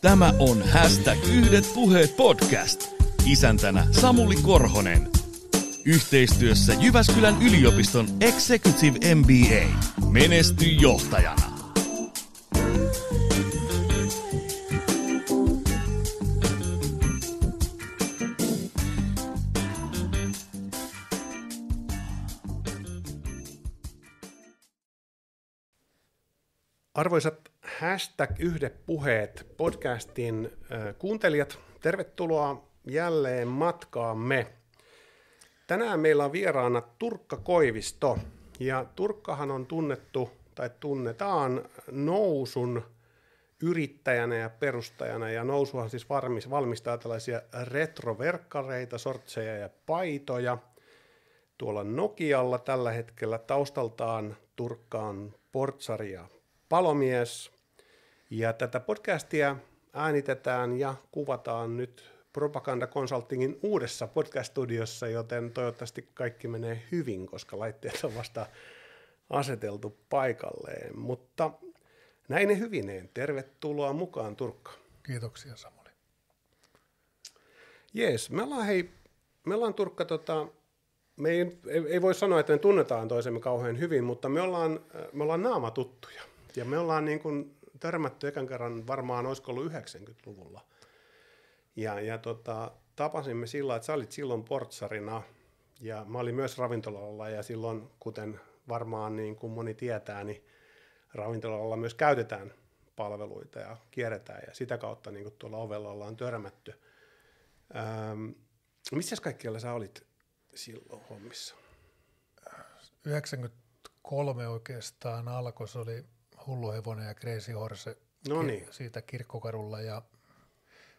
Tämä on Hashtag Yhdet puheet podcast. Isäntänä Samuli Korhonen. Yhteistyössä Jyväskylän yliopiston Executive MBA. Menesty johtajana. Arvoisat hashtag yhdet puheet podcastin kuuntelijat, tervetuloa jälleen matkaamme. Tänään meillä on vieraana Turkka Koivisto, ja Turkkahan on tunnettu tai tunnetaan nousun yrittäjänä ja perustajana, ja nousuhan siis varmis, valmistaa tällaisia retroverkkareita, sortseja ja paitoja. Tuolla Nokialla tällä hetkellä taustaltaan Turkkaan portsaria palomies. Ja tätä podcastia äänitetään ja kuvataan nyt Propaganda Consultingin uudessa podcast-studiossa, joten toivottavasti kaikki menee hyvin, koska laitteet on vasta aseteltu paikalleen. Mutta näin ne hyvineen. Tervetuloa mukaan Turkka. Kiitoksia Samuli. Jees, me ollaan hei, me ollaan Turkka tota, me ei, ei, ei, voi sanoa, että me tunnetaan toisemme kauhean hyvin, mutta me ollaan, me ollaan naamatuttuja. Ja me ollaan niin kuin törmätty ekan kerran varmaan, olisiko ollut 90-luvulla. Ja, ja tota, tapasimme sillä, että sä olit silloin portsarina ja mä olin myös ravintolalla ja silloin, kuten varmaan niin kuin moni tietää, niin ravintolalla myös käytetään palveluita ja kierretään ja sitä kautta niin kuin tuolla ovella ollaan törmätty. Ähm, missä kaikkialla sä olit silloin hommissa? 93 oikeastaan alkoi, se oli Hulluhevonen ja Crazy Horse no niin. siitä kirkkokarulla ja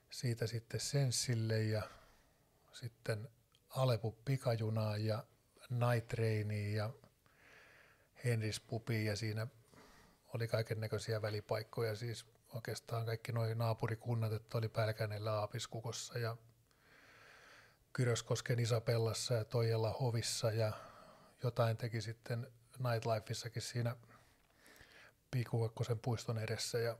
siitä sitten Senssille ja sitten Alepu pikajunaa ja Night Rainiin ja Henris Pupiin ja siinä oli kaiken näköisiä välipaikkoja, siis oikeastaan kaikki noin naapurikunnat, että oli Pälkänellä Aapiskukossa ja Kyröskosken Isapellassa ja Toijella Hovissa ja jotain teki sitten Nightlifeissakin siinä Piikukakkosen puiston edessä. Ja...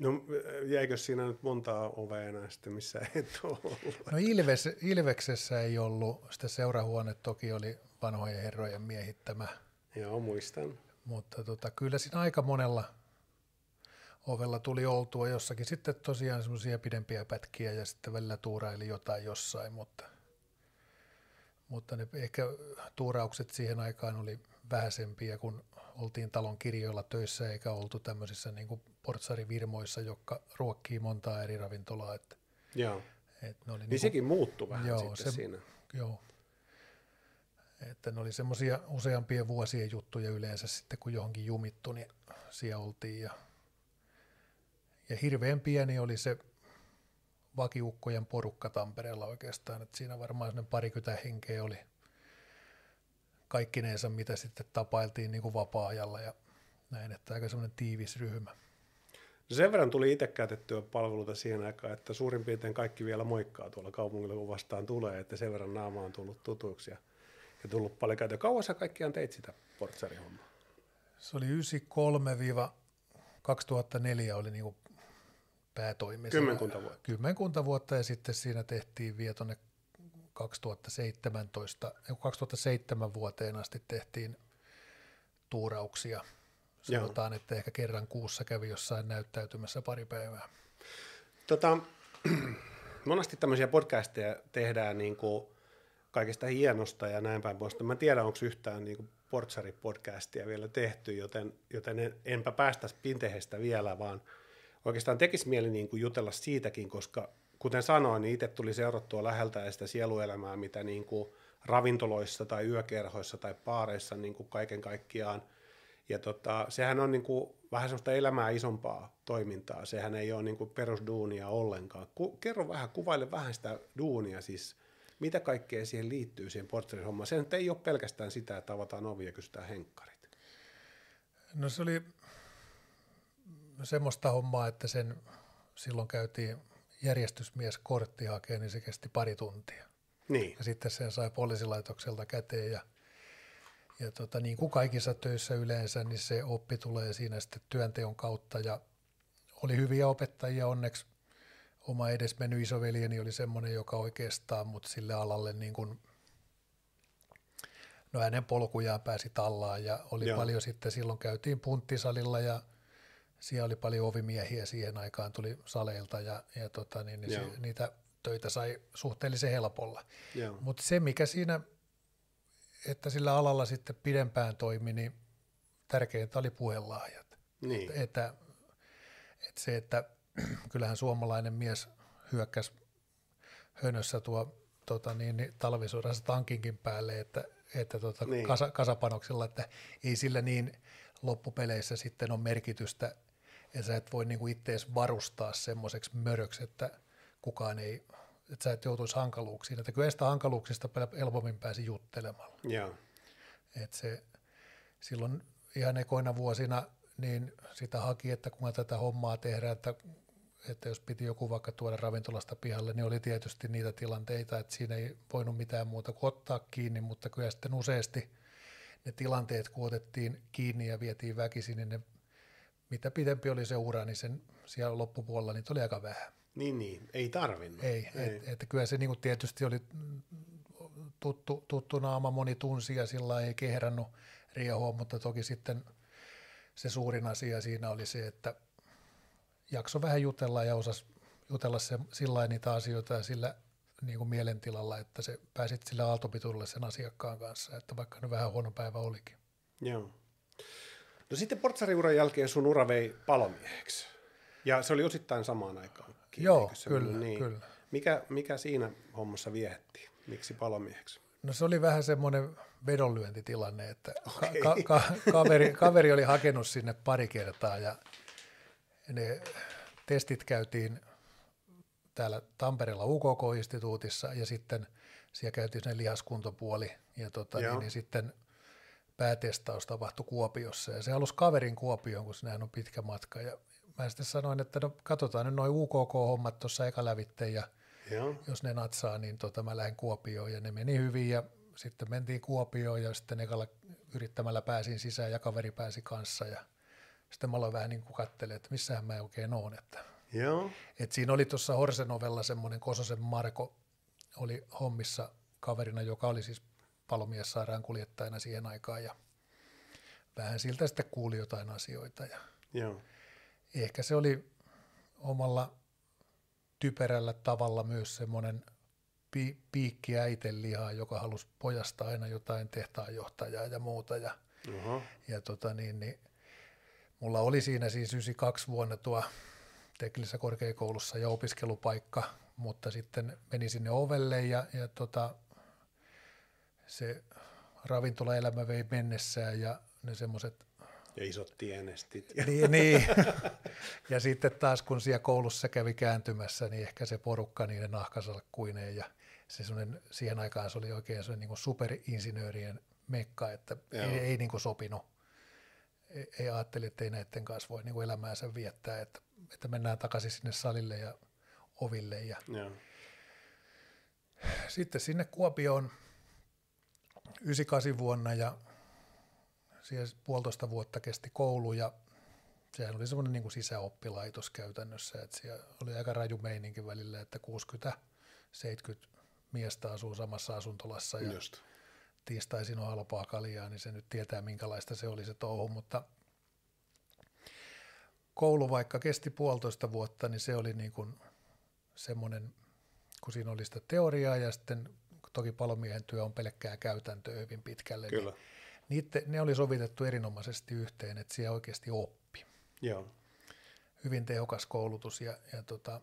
No jäikö siinä nyt montaa ovea enää sitten, missä et ollut? No Ilves, Ilveksessä ei ollut, sitten seurahuone toki oli vanhojen herrojen miehittämä. Joo, muistan. Mutta tota, kyllä siinä aika monella ovella tuli oltua jossakin sitten tosiaan semmoisia pidempiä pätkiä ja sitten välillä tuuraili jotain jossain, mutta, mutta ne ehkä tuuraukset siihen aikaan oli vähäisempiä, kun oltiin talon kirjoilla töissä eikä oltu tämmöisissä niin kuin portsarivirmoissa, jotka ruokkii montaa eri ravintolaa. Että, joo. Et ne oli niin, niin sekin muuttui vähän joo, sitten se, siinä. Joo. Että ne oli semmoisia useampien vuosien juttuja yleensä sitten, kun johonkin jumittu, niin siellä oltiin. Ja, ja hirveän pieni oli se vakiukkojen porukka Tampereella oikeastaan, että siinä varmaan parikymmentä henkeä oli kaikkineensa, mitä sitten tapailtiin niin kuin vapaa-ajalla ja näin, että aika semmoinen tiivis ryhmä. No sen verran tuli itse käytettyä palveluita siihen aikaan, että suurin piirtein kaikki vielä moikkaa tuolla kaupungilla, kun vastaan tulee, että sen verran naama on tullut tutuksi ja, ja tullut paljon käytöä. Kauan sä kaikkiaan teit sitä portsarihommaa? Se oli 93-2004 oli niin päätoimi. Kymmenkunta vuotta. Kymmenkunta vuotta ja sitten siinä tehtiin vielä tuonne 2017, 2007 vuoteen asti tehtiin tuurauksia. Sanotaan, Joo. että ehkä kerran kuussa kävi jossain näyttäytymässä pari päivää. Tota, monesti tämmöisiä podcasteja tehdään niin kuin kaikesta hienosta ja näin päin pois. Mä en tiedä, onko yhtään niin kuin Portsari-podcastia vielä tehty, joten, joten en, enpä päästä pintehestä vielä, vaan oikeastaan tekisi mieli niin kuin jutella siitäkin, koska kuten sanoin, niin itse tuli seurattua läheltä sitä sieluelämää, mitä niin kuin ravintoloissa tai yökerhoissa tai paareissa niin kuin kaiken kaikkiaan. Ja tota, sehän on niin kuin vähän sellaista elämää isompaa toimintaa. Sehän ei ole niin kuin perusduunia ollenkaan. Ku, kerro vähän, kuvaile vähän sitä duunia, siis mitä kaikkea siihen liittyy siihen portterihommaan. Se ei ole pelkästään sitä, että avataan ovi ja kysytään henkkarit. No se oli semmoista hommaa, että sen silloin käytiin järjestysmies kortti hakee, niin se kesti pari tuntia. Niin. Ja sitten sen sai poliisilaitokselta käteen ja, ja tota, niin kuin kaikissa töissä yleensä, niin se oppi tulee siinä sitten työnteon kautta ja oli hyviä opettajia onneksi. Oma edesmennyt isoveljeni oli semmoinen, joka oikeastaan mut sille alalle niin kuin, no hänen polkujaan pääsi tallaan ja oli Joo. paljon sitten, silloin käytiin punttisalilla ja siellä oli paljon ovimiehiä siihen aikaan, tuli saleilta ja, ja tota, niin, niin se, niitä töitä sai suhteellisen helpolla. Mutta se, mikä siinä, että sillä alalla sitten pidempään toimi, niin tärkeintä oli puhelahjat. Niin. Että, että se, että kyllähän suomalainen mies hyökkäsi hönössä tuo tota niin, niin, talvisodassa tankinkin päälle, että, että tota, Niin. kasa, kasapanoksella, että ei sillä niin loppupeleissä sitten ole merkitystä, että sä et voi niinku itse edes varustaa semmoiseksi möröksi, että kukaan ei, että sä et joutuisi hankaluuksiin. Että kyllä sitä hankaluuksista helpommin pääsi juttelemalla. Joo. Et se, silloin ihan ekoina vuosina niin sitä haki, että kun tätä hommaa tehdään, että, että jos piti joku vaikka tuoda ravintolasta pihalle, niin oli tietysti niitä tilanteita, että siinä ei voinut mitään muuta kuin ottaa kiinni, mutta kyllä sitten useasti ne tilanteet, kun otettiin kiinni ja vietiin väkisin, niin ne, mitä pidempi oli se ura, niin sen siellä loppupuolella niitä oli aika vähän. Niin, niin. Ei tarvinnut. Ei, ei. Et, että kyllä se niin kuin tietysti oli tuttu, tuttu naama, moni tunsi ja sillä ei kehrannut riehua, mutta toki sitten se suurin asia siinä oli se, että jakso vähän jutella ja osasi jutella se, sillä niitä asioita ja sillä niin kuin mielentilalla, että se pääsit sillä aaltopituudelle sen asiakkaan kanssa, että vaikka nyt vähän huono päivä olikin. Joo. No sitten portsariuran jälkeen sun ura vei palomieheksi. Ja se oli osittain samaan aikaan. Joo, eikö se kyllä, ollut kyllä. Mikä, mikä siinä hommassa viehetti? Miksi palomieheksi? No se oli vähän semmoinen vedonlyöntitilanne, että ka- Okei. ka- ka- kaveri, kaveri oli hakenut sinne pari kertaa ja ne testit käytiin täällä Tampereella UKK-instituutissa ja sitten siellä käytiin se lihaskuntopuoli ja tota, Joo. niin, niin sitten päätestaus tapahtui Kuopiossa ja se halusi kaverin Kuopioon, kun sinähän on pitkä matka ja mä sitten sanoin, että no katsotaan nyt noin UKK-hommat tuossa eka lävitteen ja Joo. jos ne natsaa, niin tota, mä lähden Kuopioon ja ne meni hyvin ja sitten mentiin Kuopioon ja sitten ekalla yrittämällä pääsin sisään ja kaveri pääsi kanssa ja sitten mä aloin vähän niin kuin katselemaan, että missähän mä oikein oon. Että, Joo. et siinä oli tuossa Horsenovella semmoinen Kososen Marko oli hommissa kaverina, joka oli siis palomies sairaankuljettajana siihen aikaan ja vähän siltä sitten kuuli jotain asioita ja Joo. ehkä se oli omalla typerällä tavalla myös semmoinen pi- piikki äitelihaa, joka halusi pojasta aina jotain tehtaanjohtajaa ja muuta. Ja, ja tota niin, niin, mulla oli siinä siis 92 vuonna tuo teknisessä korkeakoulussa ja opiskelupaikka, mutta sitten meni sinne ovelle ja, ja tota, se ravintolaelämä vei mennessään ja ne semmoiset Ja isot tienestit. Ja... niin, niin. ja sitten taas kun siellä koulussa kävi kääntymässä, niin ehkä se porukka niiden nahkasalkkuineen ja se siihen aikaan se oli oikein se niin superinsinöörien mekka, että Joo. ei, ei niin kuin sopinut. Ei, ei ajatteli, että ei näiden kanssa voi niin kuin elämäänsä viettää, että, että mennään takaisin sinne salille ja oville. Ja Joo. sitten sinne Kuopioon 98 vuonna ja siellä puolitoista vuotta kesti koulu ja sehän oli semmoinen niin kuin sisäoppilaitos käytännössä, että siellä oli aika raju meininki välillä, että 60-70 miestä asuu samassa asuntolassa ja Just. tiistaisin on halpaa kaljaa, niin se nyt tietää minkälaista se oli se touhu, mutta koulu vaikka kesti puolitoista vuotta, niin se oli niin kuin semmoinen, kun siinä oli sitä teoriaa ja sitten toki palomiehen työ on pelkkää käytäntöä hyvin pitkälle, Kyllä. niin niitte, ne oli sovitettu erinomaisesti yhteen, että siellä oikeasti oppi. Joo. Hyvin tehokas koulutus ja, ja tota,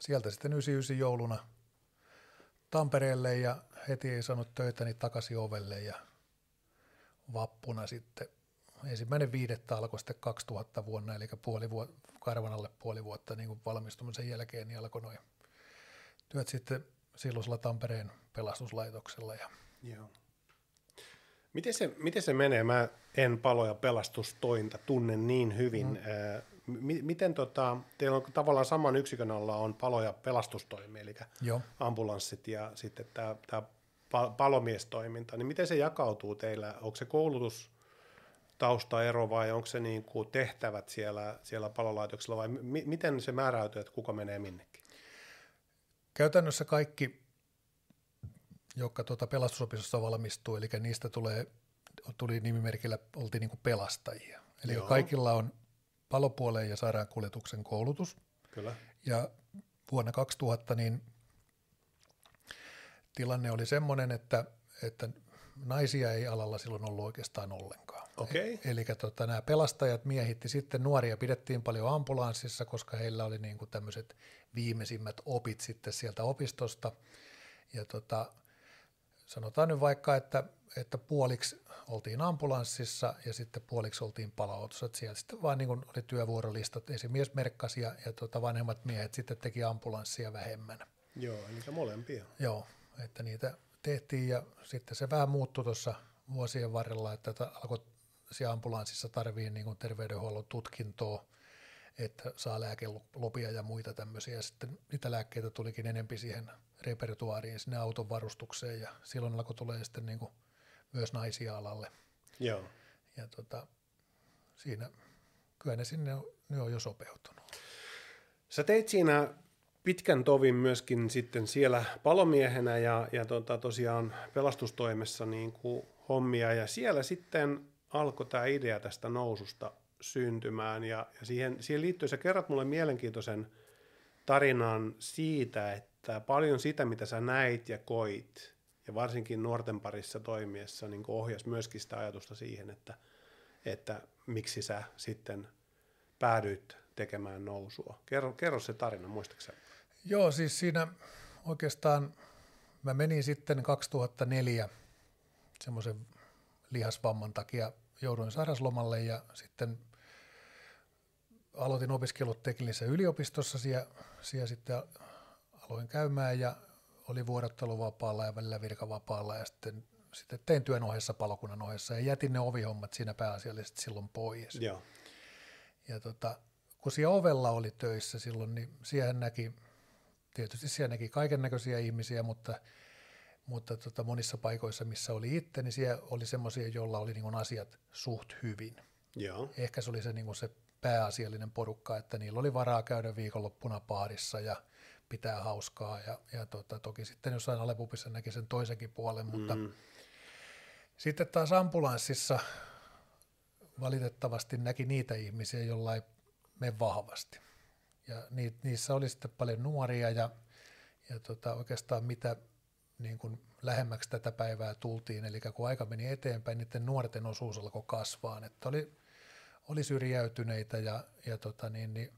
sieltä sitten 99 jouluna Tampereelle ja heti ei saanut töitä, niin takaisin ovelle ja vappuna sitten ensimmäinen viidettä alkoi sitten 2000 vuonna, eli puoli vuotta, Karvanalle puoli vuotta niin kuin valmistumisen jälkeen, niin alkoi noin työt sitten silloisella Tampereen pelastuslaitoksella. Ja Joo. Miten se, miten se menee? Mä en palo- ja pelastustointa tunne niin hyvin. Mm. M- miten tota, teillä on tavallaan saman yksikön alla on palo- ja pelastustoimi, eli joo, ambulanssit ja sitten tämä, tämä pa- palomiestoiminta, niin miten se jakautuu teillä? Onko se koulutus taustaero vai onko se niin kuin tehtävät siellä, siellä palolaitoksella vai mi- miten se määräytyy, että kuka menee minnekin? Käytännössä kaikki, jotka tuota pelastusopistossa valmistuu, eli niistä tulee, tuli nimimerkillä, oltiin niin kuin pelastajia. Eli Joo. kaikilla on palopuoleen ja sairaankuljetuksen koulutus. Kyllä. Ja vuonna 2000 niin tilanne oli semmoinen, että, että naisia ei alalla silloin ollut oikeastaan ollenkaan. Okei. E- Eli tota, nämä pelastajat miehitti sitten nuoria, pidettiin paljon ambulanssissa, koska heillä oli niin kuin tämmöiset viimeisimmät opit sitten sieltä opistosta. Ja tota, sanotaan nyt vaikka, että, että puoliksi oltiin ambulanssissa ja sitten puoliksi oltiin palautassa. Että siellä sitten vaan niin kuin oli työvuorolistat, esimies merkkasi ja, ja tota vanhemmat miehet sitten teki ambulanssia vähemmän. Joo, eli molempia. Joo, että niitä tehtiin ja sitten se vähän muuttui tuossa vuosien varrella, että alkoi siellä ambulanssissa tarvii niin kuin terveydenhuollon tutkintoa, että saa lääkelupia ja muita tämmöisiä. Sitten niitä lääkkeitä tulikin enempi siihen repertuaariin, sinne auton varustukseen ja silloin alkoi tulee sitten niin kuin myös naisia alalle. Joo. Ja tota, siinä, kyllä ne sinne on, ne on jo sopeutunut. Sä teit siinä pitkän tovin myöskin sitten siellä palomiehenä ja, ja tota, tosiaan pelastustoimessa niin kuin hommia ja siellä sitten alkoi tämä idea tästä noususta syntymään ja, ja siihen, siihen liittyy, sä kerrot mulle mielenkiintoisen tarinan siitä, että paljon sitä, mitä sä näit ja koit, ja varsinkin nuorten parissa toimiessa, niin ohjas myöskin sitä ajatusta siihen, että, että miksi sä sitten päädyit tekemään nousua. Kerro, kerro se tarina, muistaakseni? Joo, siis siinä oikeastaan mä menin sitten 2004 semmoisen lihasvamman takia jouduin sairauslomalle ja sitten aloitin opiskelut teknisessä yliopistossa, siellä, siellä sitten aloin käymään ja oli vuorotteluvapaalla ja välillä virkavapaalla ja sitten, sitten tein työn ohessa palokunnan ohessa ja jätin ne ovihommat siinä pääasiallisesti silloin pois. Joo. Ja tota, kun siellä ovella oli töissä silloin, niin siihen näki, tietysti siellä näki kaiken näköisiä ihmisiä, mutta, mutta tota monissa paikoissa, missä oli itse, niin siellä oli semmoisia, joilla oli niin asiat suht hyvin. Joo. Ehkä se oli se, niin se pääasiallinen porukka, että niillä oli varaa käydä viikonloppuna paarissa ja pitää hauskaa. Ja, ja tota, toki sitten jossain Alepupissa näki sen toisenkin puolen, mutta Mm. sitten taas ambulanssissa valitettavasti näki niitä ihmisiä, joilla ei mene vahvasti. Ja ni, niissä oli sitten paljon nuoria ja, ja tota, oikeastaan mitä niin kuin lähemmäksi tätä päivää tultiin, eli kun aika meni eteenpäin, niiden nuorten osuus alkoi kasvaa, että oli, oli syrjäytyneitä ja, ja tota niin, niin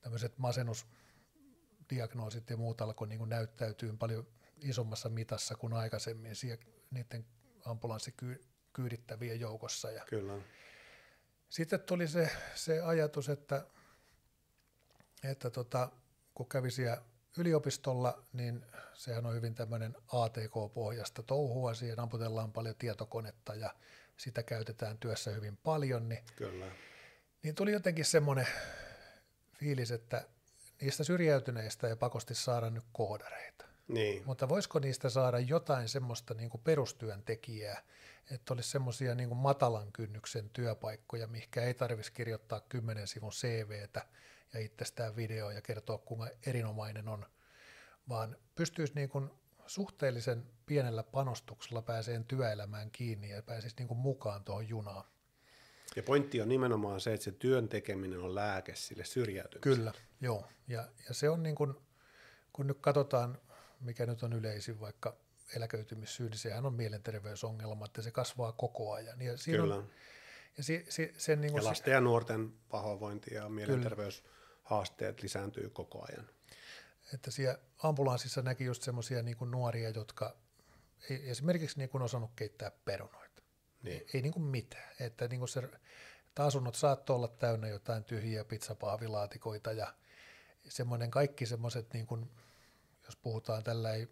tämmöiset masennusdiagnoosit ja muut alkoi niin näyttäytyä paljon isommassa mitassa kuin aikaisemmin siellä niiden ambulanssikyydittävien joukossa. Ja Kyllä. sitten tuli se, se ajatus, että, että tota, kun kävi siellä yliopistolla, niin sehän on hyvin tämmöinen ATK-pohjasta touhua, siihen amputellaan paljon tietokonetta ja sitä käytetään työssä hyvin paljon, niin, Kyllä. niin tuli jotenkin semmoinen fiilis, että niistä syrjäytyneistä ei pakosti saada nyt koodareita. Niin. Mutta voisiko niistä saada jotain semmoista niin kuin perustyöntekijää, että olisi semmoisia niin matalan kynnyksen työpaikkoja, mihinkä ei tarvitsisi kirjoittaa kymmenen sivun CVtä ja itsestään video ja kertoa, kuinka erinomainen on, vaan pystyisi niin kuin suhteellisen pienellä panostuksella pääseen työelämään kiinni ja pääsisi niin kuin mukaan tuohon junaan. Ja pointti on nimenomaan se, että se työn tekeminen on lääke sille syrjäytymiselle. Kyllä, joo. Ja, ja se on niin kuin, kun nyt katsotaan, mikä nyt on yleisin vaikka eläköitymissyy, niin sehän on mielenterveysongelma, että se kasvaa koko ajan. Ja siinä Kyllä. On, ja si, si, sen niin Ja kuin, lasten ja nuorten pahoinvointi ja mielenterveyshaasteet lisääntyy koko ajan. että siellä ambulanssissa näki just semmoisia niin nuoria, jotka ei esimerkiksi niin kuin osannut keittää perunoita. Niin. Ei, niin kuin mitään. Että niin kuin se, että asunnot saattoi olla täynnä jotain tyhjiä pizzapahvilaatikoita ja semmoinen kaikki semmoiset, niin kuin, jos puhutaan tällä ei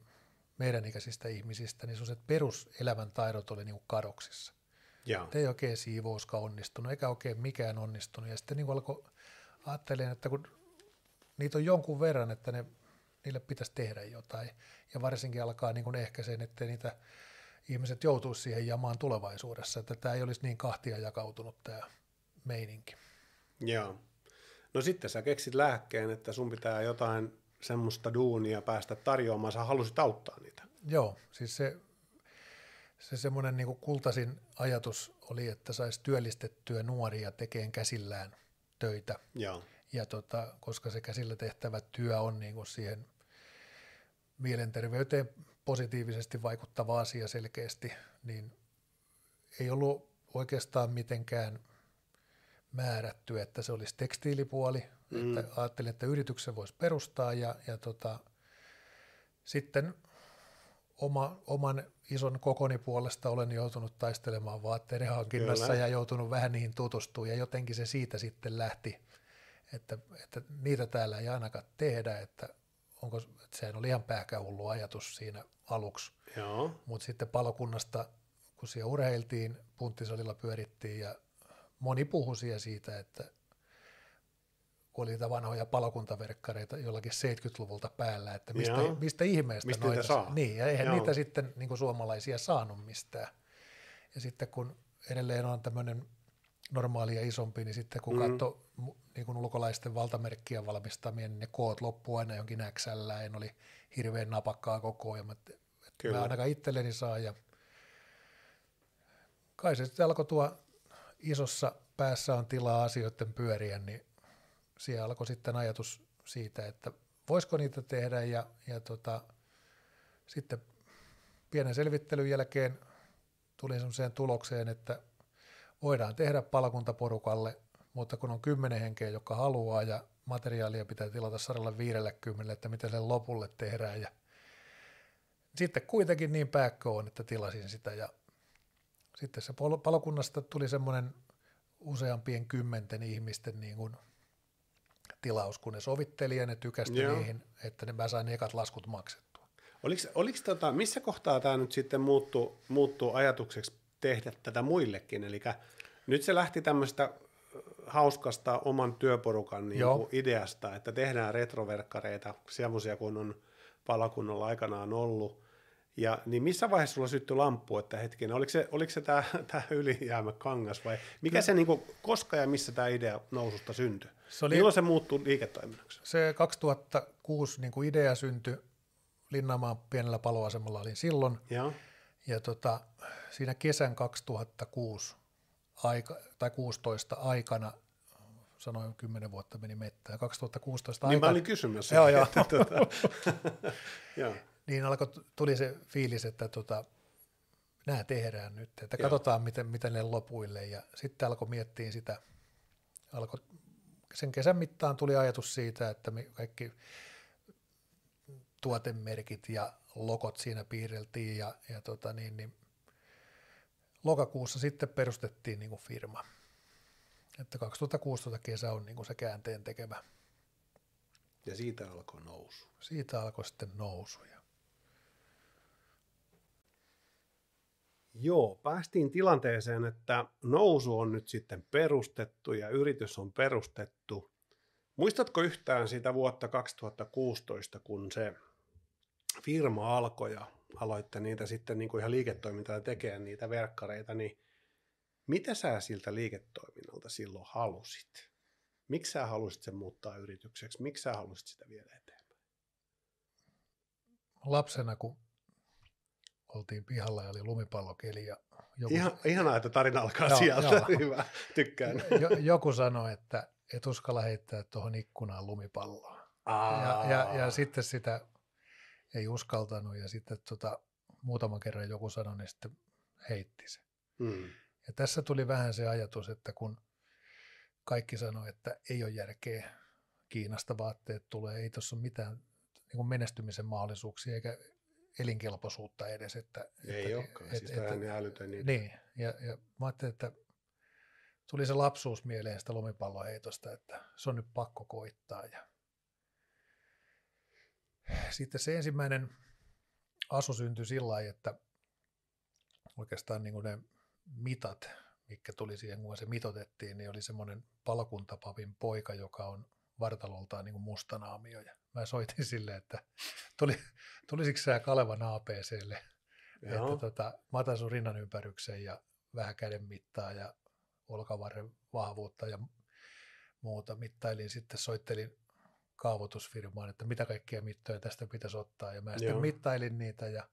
meidän ikäisistä ihmisistä, niin semmoiset peruselämän taidot oli niin kuin kadoksissa. Et ei oikein siivouska onnistunut, eikä oikein mikään onnistunut. Ja sitten niin alkoi ajattelemaan, että kun niitä on jonkun verran, että ne, niille pitäisi tehdä jotain. Ja varsinkin alkaa niin kuin ehkä sen, että niitä ihmiset joutuisi siihen jamaan tulevaisuudessa, että tämä ei olisi niin kahtia jakautunut tämä meininki. Joo. No sitten sä keksit lääkkeen, että sun pitää jotain semmoista duunia päästä tarjoamaan, sä halusit auttaa niitä. Joo, siis se, se semmoinen niin kultaisin ajatus oli, että saisi työllistettyä nuoria tekemään käsillään töitä. Joo. Ja tota, koska se käsillä tehtävä työ on niin kuin siihen mielenterveyteen positiivisesti vaikuttava asia selkeästi, niin ei ollut oikeastaan mitenkään määrätty, että se olisi tekstiilipuoli. Mm. Että ajattelin, että yrityksen voisi perustaa ja, ja tota, sitten oma, oman ison kokoni puolesta olen joutunut taistelemaan vaatteiden hankinnassa Kyllä. ja joutunut vähän niihin tutustumaan. Ja jotenkin se siitä sitten lähti, että, että niitä täällä ei ainakaan tehdä, että onko, että sehän oli ihan pääkähullu ajatus siinä aluksi, mutta sitten palokunnasta, kun siellä urheiltiin, punttisalilla pyörittiin ja moni puhui siitä, että kun oli niitä vanhoja palokuntaverkkareita jollakin 70-luvulta päällä, että mistä, mistä ihmeestä mistä noita saa. Niin, ja eihän Joo. niitä sitten niin kuin suomalaisia saanut mistään. Ja sitten kun edelleen on tämmöinen normaali ja isompi, niin sitten kun mm. katsoi niin kuin ulkolaisten valtamerkkien valmistamia, niin ne koot loppuu aina jonkin XL, en oli hirveän napakkaa koko ajan, että mä ainakaan itselleni saa. Ja kai se sitten alkoi tuo isossa päässä on tilaa asioiden pyöriä, niin siellä alkoi sitten ajatus siitä, että voisiko niitä tehdä ja, ja tota, sitten pienen selvittelyn jälkeen tuli sellaiseen tulokseen, että voidaan tehdä palkuntaporukalle, mutta kun on kymmenen henkeä, joka haluaa ja materiaalia pitää tilata 150, että miten sen lopulle tehdään ja sitten kuitenkin niin pääkkö on, että tilasin sitä ja sitten se palokunnasta tuli semmoinen useampien kymmenten ihmisten niin kuin tilaus, kun ne sovitteli ja ne tykästi Joo. niihin, että ne mä sain ne ekat laskut maksettua. Oliko, oliko tota, missä kohtaa tämä nyt sitten muuttuu, muuttuu ajatukseksi tehdä tätä muillekin? Eli nyt se lähti tämmöistä hauskasta oman työporukan niin kuin ideasta, että tehdään retroverkkareita, semmoisia kun on palakunnolla aikanaan ollut, ja, niin missä vaiheessa sulla syttyi lamppu, että hetkinen, oliko se, oliko se tämä, tämä ylijäämä kangas vai mikä Kyllä. se, niin kuin, koska ja missä tämä idea noususta syntyi? Se oli, Milloin se muuttui liiketoiminnaksi? Se 2006 niin kuin idea syntyi Linnanmaan pienellä paloasemalla olin silloin. Ja, ja tota, siinä kesän 2006 aika, tai 16 aikana sanoin, kymmenen vuotta meni mettään. 2016 niin aikana. mä olin kysymässä. Joo, joo. tuota, joo niin alkoi, tuli se fiilis, että tota, nämä tehdään nyt, että Joo. katsotaan miten, miten ne lopuille ja sitten alkoi miettiä sitä, alkoi, sen kesän mittaan tuli ajatus siitä, että me kaikki tuotemerkit ja lokot siinä piirreltiin ja, ja tota niin, niin lokakuussa sitten perustettiin niin kuin firma. Että 2016 kesä on niin kuin se käänteen tekevä. Ja siitä alkoi nousu. Siitä alkoi sitten nousu. Ja Joo, päästiin tilanteeseen, että nousu on nyt sitten perustettu ja yritys on perustettu. Muistatko yhtään sitä vuotta 2016, kun se firma alkoi ja aloitte niitä sitten niin kuin ihan liiketoimintaa tekemään niitä verkkareita, niin mitä sä siltä liiketoiminnalta silloin halusit? Miksi sä halusit sen muuttaa yritykseksi? Miksi sä halusit sitä viedä eteenpäin? Lapsena, kun oltiin pihalla ja oli lumipallokeli. Ja joku, Ihan, ihanaa, että tarina alkaa joo, sieltä. Joo. Hyvä, tykkään. Jo, joku sanoi, että et uskalla heittää tuohon ikkunaan lumipalloa. Ja, ja, ja, sitten sitä ei uskaltanut ja sitten tota, muutaman kerran joku sanoi, niin sitten heitti se. Hmm. Ja tässä tuli vähän se ajatus, että kun kaikki sanoi, että ei ole järkeä Kiinasta vaatteet tulee, ei tuossa ole mitään niin menestymisen mahdollisuuksia eikä elinkelpoisuutta edes. Että, Ei että, olekaan, et, siis että, niin älytön. Niin, niin ja, ja mä ajattelin, että tuli se lapsuus mieleen sitä lumipalloheitosta, että se on nyt pakko koittaa. Ja sitten se ensimmäinen asu syntyi sillä lailla, että oikeastaan niin kuin ne mitat, mikä tuli siihen, kun se mitotettiin, niin oli semmoinen palokuntapavin poika, joka on vartaloltaan niin kuin mustanaamio. Ja mä soitin sille, että tuli, tulisiko sä Kalevan APClle että tota, mä otan sun rinnan ympäryksen ja vähän käden mittaa ja olkavarren vahvuutta ja muuta. Mittailin sitten, soittelin kaavoitusfirmaan, että mitä kaikkia mittoja tästä pitäisi ottaa. Ja mä sitten Joo. mittailin niitä ja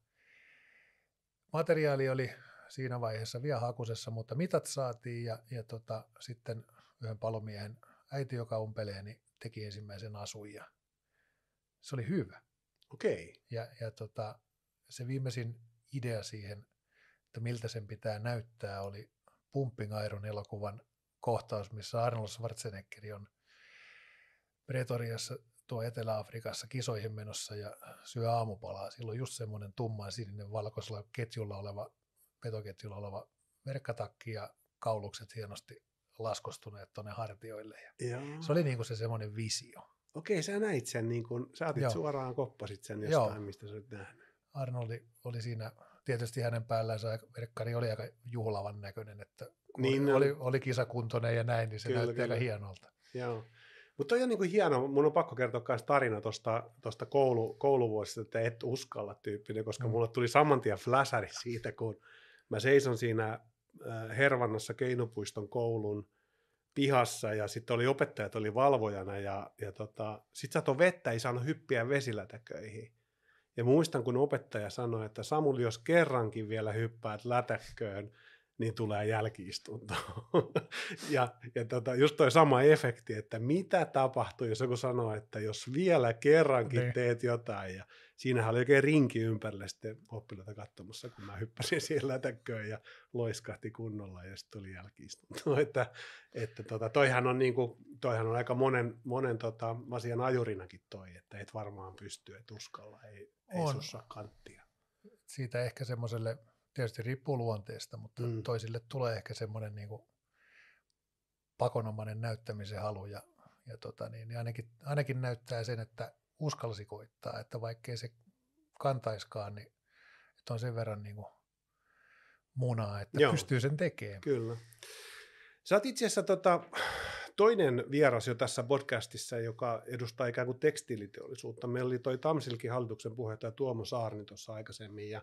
materiaali oli siinä vaiheessa vielä hakusessa, mutta mitat saatiin ja, ja tota, sitten yhden palomiehen äiti, joka umpelee, niin teki ensimmäisen asun ja se oli hyvä. Okei. Ja, ja tota, se viimeisin idea siihen, että miltä sen pitää näyttää, oli Pumping Iron elokuvan kohtaus, missä Arnold Schwarzenegger on Pretoriassa tuo Etelä-Afrikassa kisoihin menossa ja syö aamupalaa. Silloin on just semmoinen tumman sininen valkoisella ketjulla oleva, petoketjulla oleva verkkatakki ja kaulukset hienosti laskostuneet tuonne hartioille. Ja Joo. se oli niin kuin se semmoinen visio. Okei, sä näit sen, niin kun, sä otit Joo. suoraan koppasit sen jostain, Joo. mistä sä olit nähnyt. Arnoldi oli siinä, tietysti hänen päällään se verkkari oli aika juhlavan näköinen, että Niin, oli, no. oli, oli kisakuntoinen ja näin, niin se Kyllä, näytti kyllä. aika hienolta. Joo. Mutta toi on niinku hieno, mun on pakko kertoa myös tarina tuosta tosta koulu, kouluvuosista, että et uskalla tyyppinen, koska Mm. mm. mulle tuli saman tien fläsäri siitä, kun mä seison siinä äh, Hervannossa Keinupuiston koulun pihassa ja sitten oli opettajat oli valvojana ja, ja tota, sit sato vettä, ei saanut hyppiä vesilätäköihin. Ja muistan, kun opettaja sanoi, että Samuli, jos kerrankin vielä hyppäät lätäkköön, niin tulee jälkiistunto. ja ja tota, just toi sama efekti, että mitä tapahtuu, jos joku sanoo, että jos vielä kerrankin Niin. teet jotain. Ja siinähän oli oikein rinki ympärillä sitten oppilaita katsomassa, kun mä hyppäsin siihen lätäkköön ja loiskahti kunnolla ja sitten tuli jälkiistunto. että, että tota, toihan, on niinku, toihan on aika monen, monen tota, asian ajurinakin toi, että et varmaan pysty, et uskalla, ei, ei sussa kanttia. Siitä ehkä semmoiselle, tietysti riippuu luonteesta, mutta Mm. toisille tulee ehkä semmoinen niin kuin pakonomainen näyttämisen halu ja, ja tota niin, niin ainakin, ainakin näyttää sen, että uskalsi koittaa, että vaikkei se kantaiskaan, niin että on sen verran niin kuin munaa, että. Joo. pystyy sen tekemään. Kyllä. Sä oot itse asiassa tota, toinen vieras jo tässä podcastissa, joka edustaa ikään kuin tekstiiliteollisuutta. Meillä oli toi Tamsilkin hallituksen puheenjohtaja Tuomo Saarni tuossa aikaisemmin ja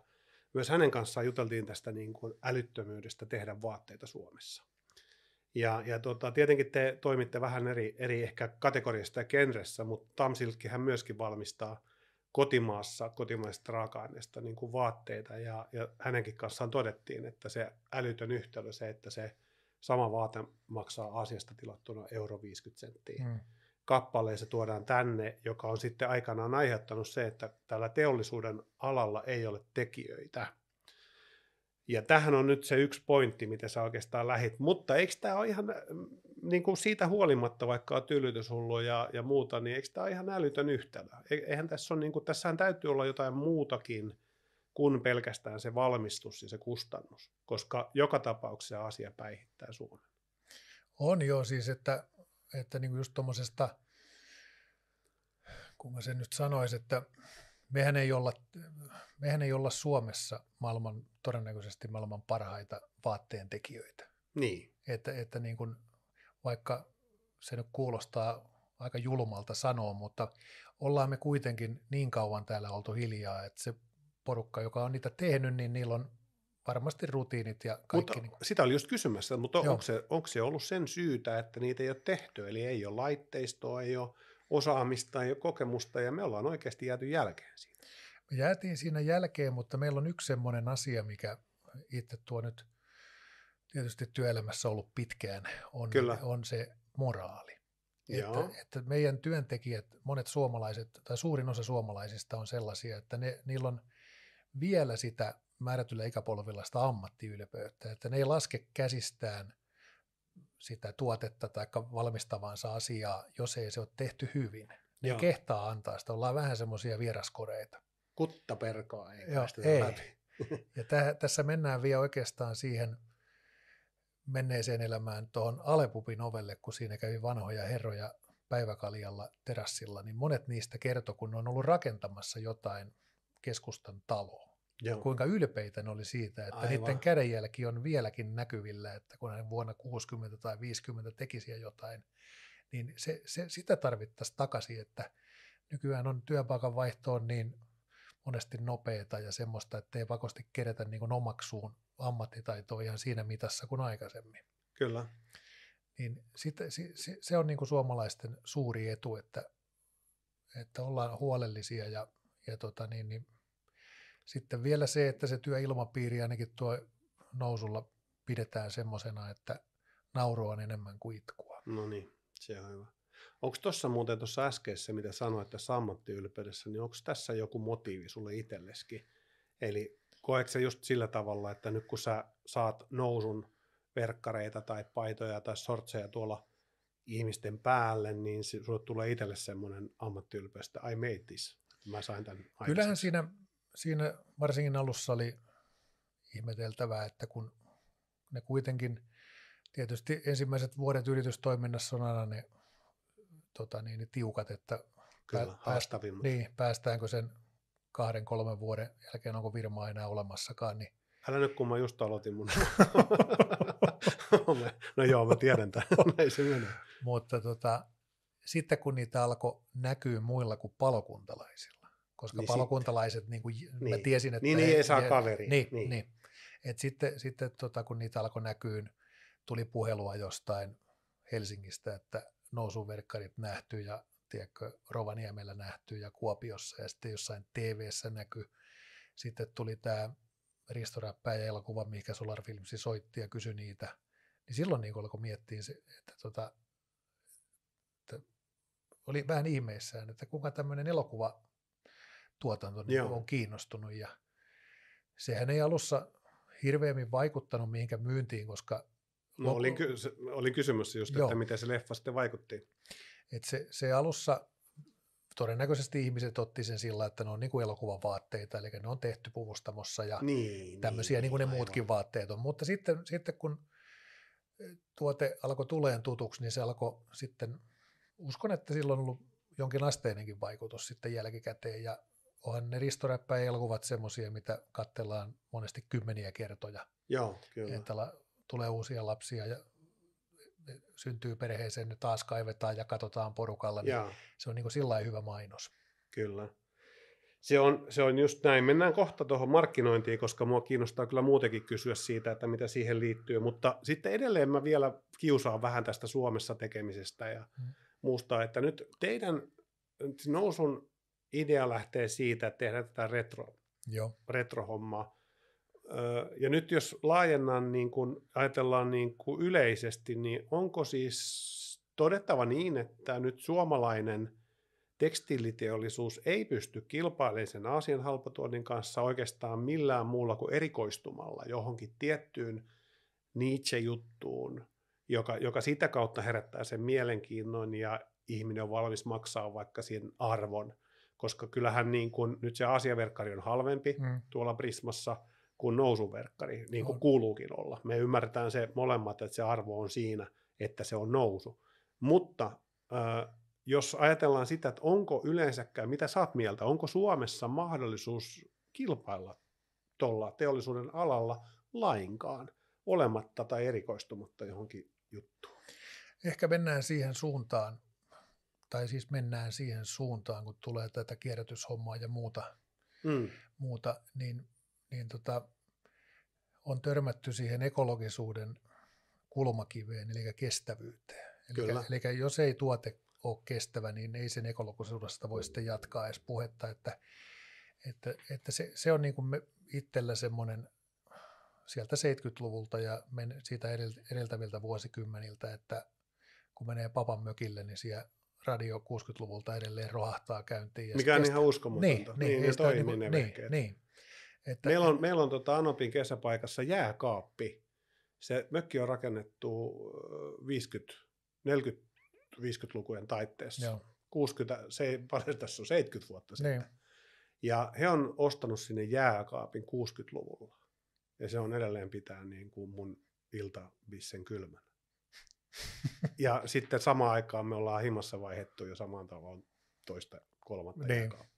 myös hänen kanssaan juteltiin tästä niin kuin älyttömyydestä tehdä vaatteita Suomessa. Ja, ja tota, tietenkin te toimitte vähän eri, eri ehkä kategoriasta ja genressä, mutta Tamsilkkihän myöskin valmistaa kotimaassa kotimaisesta raaka-aineesta niin kuin vaatteita ja, ja hänenkin kanssaan todettiin, että se älytön yhtälö, se, että se sama vaate maksaa asiasta tilattuna euro 50 senttiä Mm. Kappaleen, se tuodaan tänne, joka on sitten aikanaan aiheuttanut se, että tällä teollisuuden alalla ei ole tekijöitä. Ja tähän on nyt se yksi pointti, mitä sä oikeastaan lähit. Mutta eikö tämä ole ihan mm, niin kuin siitä huolimatta, vaikka on tylytyshullu ja, ja muuta, niin eikö tämä ole ihan älytön yhtälö? E- Eihän tässä on, niin kuin, tässähän täytyy olla jotain muutakin kuin pelkästään se valmistus ja se kustannus, koska joka tapauksessa asia päihittää Suomen. On joo siis, että, että niin just tuommoisesta, kun mä sen nyt sanoisin, että mehän ei olla, mehän ei olla Suomessa maailman, todennäköisesti maailman parhaita vaatteen tekijöitä. Niin, Että, että niin kuin, vaikka se nyt kuulostaa aika julmalta sanoa, mutta ollaan me kuitenkin niin kauan täällä oltu hiljaa, että se porukka, joka on niitä tehnyt, niin niillä on varmasti rutiinit ja kaikki. Mutta niin, sitä oli just kysymässä, mutta Joo. onko se, onko se ollut sen syytä, että niitä ei ole tehty? Eli ei ole laitteistoa, ei ole osaamista, ei ole kokemusta ja me ollaan oikeasti jääty jälkeen siitä. Me jäätiin siinä jälkeen, mutta meillä on yksi semmoinen asia, mikä itse tuo nyt tietysti työelämässä ollut pitkään, on, Kyllä. on se moraali. Joo. Että, että meidän työntekijät, monet suomalaiset, tai suurin osa suomalaisista on sellaisia, että ne, niillä on vielä sitä määrätyllä ikäpolvilla sitä ammattiylpeyttä, että ne ei laske käsistään sitä tuotetta tai valmistavansa asiaa, jos ei se ole tehty hyvin. Ne Joo. kehtaa antaa sitä, ollaan vähän semmoisia vieraskoreita. Kutta perkaa ei Joo, ei. läpi. Ja täh, tässä mennään vielä oikeastaan siihen menneeseen elämään tuohon Alepupin ovelle, kun siinä kävi vanhoja herroja päiväkaljalla terassilla, niin monet niistä kertoi, kun ne on ollut rakentamassa jotain keskustan taloa. Joo. Kuinka ylpeitä ne oli siitä, että Aivan. Niiden kädenjälki on vieläkin näkyvillä, että kun ne vuonna 60 tai 50 tekisi jo jotain, niin se, se, sitä tarvittaisiin takaisin, että nykyään on työpaikan vaihtoon niin monesti nopeata ja semmoista, että ei pakosti kerätä niin omaksuun ammattitaitoa ihan siinä mitassa kuin aikaisemmin. Kyllä. Niin sit, se, se on niin kuin suomalaisten suuri etu, että, että ollaan huolellisia ja, ja tota niin, niin sitten vielä se, että se työilmapiiri ainakin tuo nousulla pidetään semmoisena, että nauru on enemmän kuin itkua. No niin, se on hyvä. Onko tuossa muuten tuossa äskeisessä, mitä sanoit tässä ammattiylpeydessä, niin onko tässä joku motiivi sulle itselleskin? Eli koetko se just sillä tavalla, että nyt kun sä saat nousun verkkareita tai paitoja tai sortseja tuolla ihmisten päälle, niin sulle tulee itselle semmoinen ammattiylpeys, että I made this. Mä sain tämän aikaiseksi. Kyllähän siinä, siinä varsinkin alussa oli ihmeteltävää, että kun ne kuitenkin, tietysti ensimmäiset vuodet yritystoiminnassa on aina ne tota niin, niin tiukat, että Kyllä, pääst, niin, päästäänkö sen kahden, kolmen vuoden jälkeen, onko firmaa enää olemassakaan, niin Älä nyt, kun mä just aloitin mun. no joo, mä tiedän tämän. Näin se menee. Mutta tota, sitten kun niitä alkoi näkyä muilla kuin palokuntalaisilla, koska niin palokuntalaiset, niin kuin niin. mä tiesin, että... Niin, niin ei saa kaveri. Niin, niin. niin. Et sitten, sitten tota, kun niitä alkoi näkyä, tuli puhelua jostain Helsingistä, että nousuverkkarit nähty ja tiedätkö, Rovaniemellä nähty ja Kuopiossa ja sitten jossain TV-ssä näkyy. Sitten tuli tämä Risto ja elokuva, mikä Solar Filmsi soitti ja kysyi niitä. Niin silloin niin alkoi miettiä, se, että, tota, että oli vähän ihmeissään, että kuinka tämmöinen elokuva tuotanto niin on kiinnostunut ja sehän ei alussa hirveämmin vaikuttanut mihinkään myyntiin, koska No Lop... olin, ky- olin kysymys just, Joo. että miten se leffa sitten vaikutti. Et se, se alussa todennäköisesti ihmiset otti sen sillä, että ne on niin kuin elokuvan vaatteita, eli ne on tehty puvustamossa ja niin, tämmöisiä niin, niin kuin ne aivan. muutkin vaatteet on. Mutta sitten, sitten kun tuote alkoi tuleen tutuksi, niin se alkoi sitten, uskon, että silloin on ollut jonkin asteinenkin vaikutus sitten jälkikäteen ja onhan ne ristoräppäjä-elokuvat semmoisia, mitä katsellaan monesti kymmeniä kertoja. Joo, kyllä. Että tulee uusia lapsia ja syntyy perheeseen, ne taas kaivetaan ja katsotaan porukalla, niin Jaa. se on niin kuin sillä hyvä mainos. Kyllä. Se on, se on just näin. Mennään kohta tuohon markkinointiin, koska mua kiinnostaa kyllä muutenkin kysyä siitä, että mitä siihen liittyy. Mutta sitten edelleen mä vielä kiusaan vähän tästä Suomessa tekemisestä ja hmm. muusta, että nyt teidän nousun idea lähtee siitä, että tehdään tätä retro, Joo. retrohommaa. Ja nyt jos laajennan, niin kun ajatellaan niin kuin yleisesti, niin onko siis todettava niin, että nyt suomalainen tekstiiliteollisuus ei pysty kilpailemaan sen Aasian halpatuonnin kanssa oikeastaan millään muulla kuin erikoistumalla johonkin tiettyyn Nietzsche-juttuun, joka, joka sitä kautta herättää sen mielenkiinnon ja ihminen on valmis maksaa vaikka siihen arvon, koska kyllähän niin kuin, nyt se asiaverkkari on halvempi mm. tuolla Prismassa – kuin nousuverkkari, niin kuin kuuluukin olla. Me ymmärretään se molemmat, että se arvo on siinä, että se on nousu. Mutta äh, jos ajatellaan sitä, että onko yleensäkään, mitä saat mieltä, onko Suomessa mahdollisuus kilpailla tuolla teollisuuden alalla lainkaan, olematta tai erikoistumatta johonkin juttuun? Ehkä mennään siihen suuntaan, tai siis mennään siihen suuntaan, kun tulee tätä kierrätyshommaa ja muuta, mm. muuta niin niin tota, on törmätty siihen ekologisuuden kulmakiveen, eli kestävyyteen. Eli, eli jos ei tuote ole kestävä, niin ei sen ekologisuudesta voi sitten jatkaa edes puhetta, että, että, että se, se on niin kuin me itsellä semmoinen sieltä 70-luvulta ja men, siitä edeltäviltä vuosikymmeniltä, että kun menee papan mökille, niin siellä radio 60-luvulta edelleen rohahtaa käyntiin. Ja Mikä on ihan uskomatonta. Niin, niin, niin, toimii niin, niin, niin, että, meillä on, meillä on tota Anopin kesäpaikassa jääkaappi. Se mökki on rakennettu 50, 40, 50-lukujen taitteessa. Joo. 60, se paljon tässä on 70 vuotta sitten. Niin. Ja he on ostanut sinne jääkaapin 60-luvulla. Ja se on edelleen pitää niin kuin mun iltabissen kylmänä. Ja sitten samaan aikaan me ollaan himassa vaihettu jo samaan taloon toista kolmatta niin. jääkaappia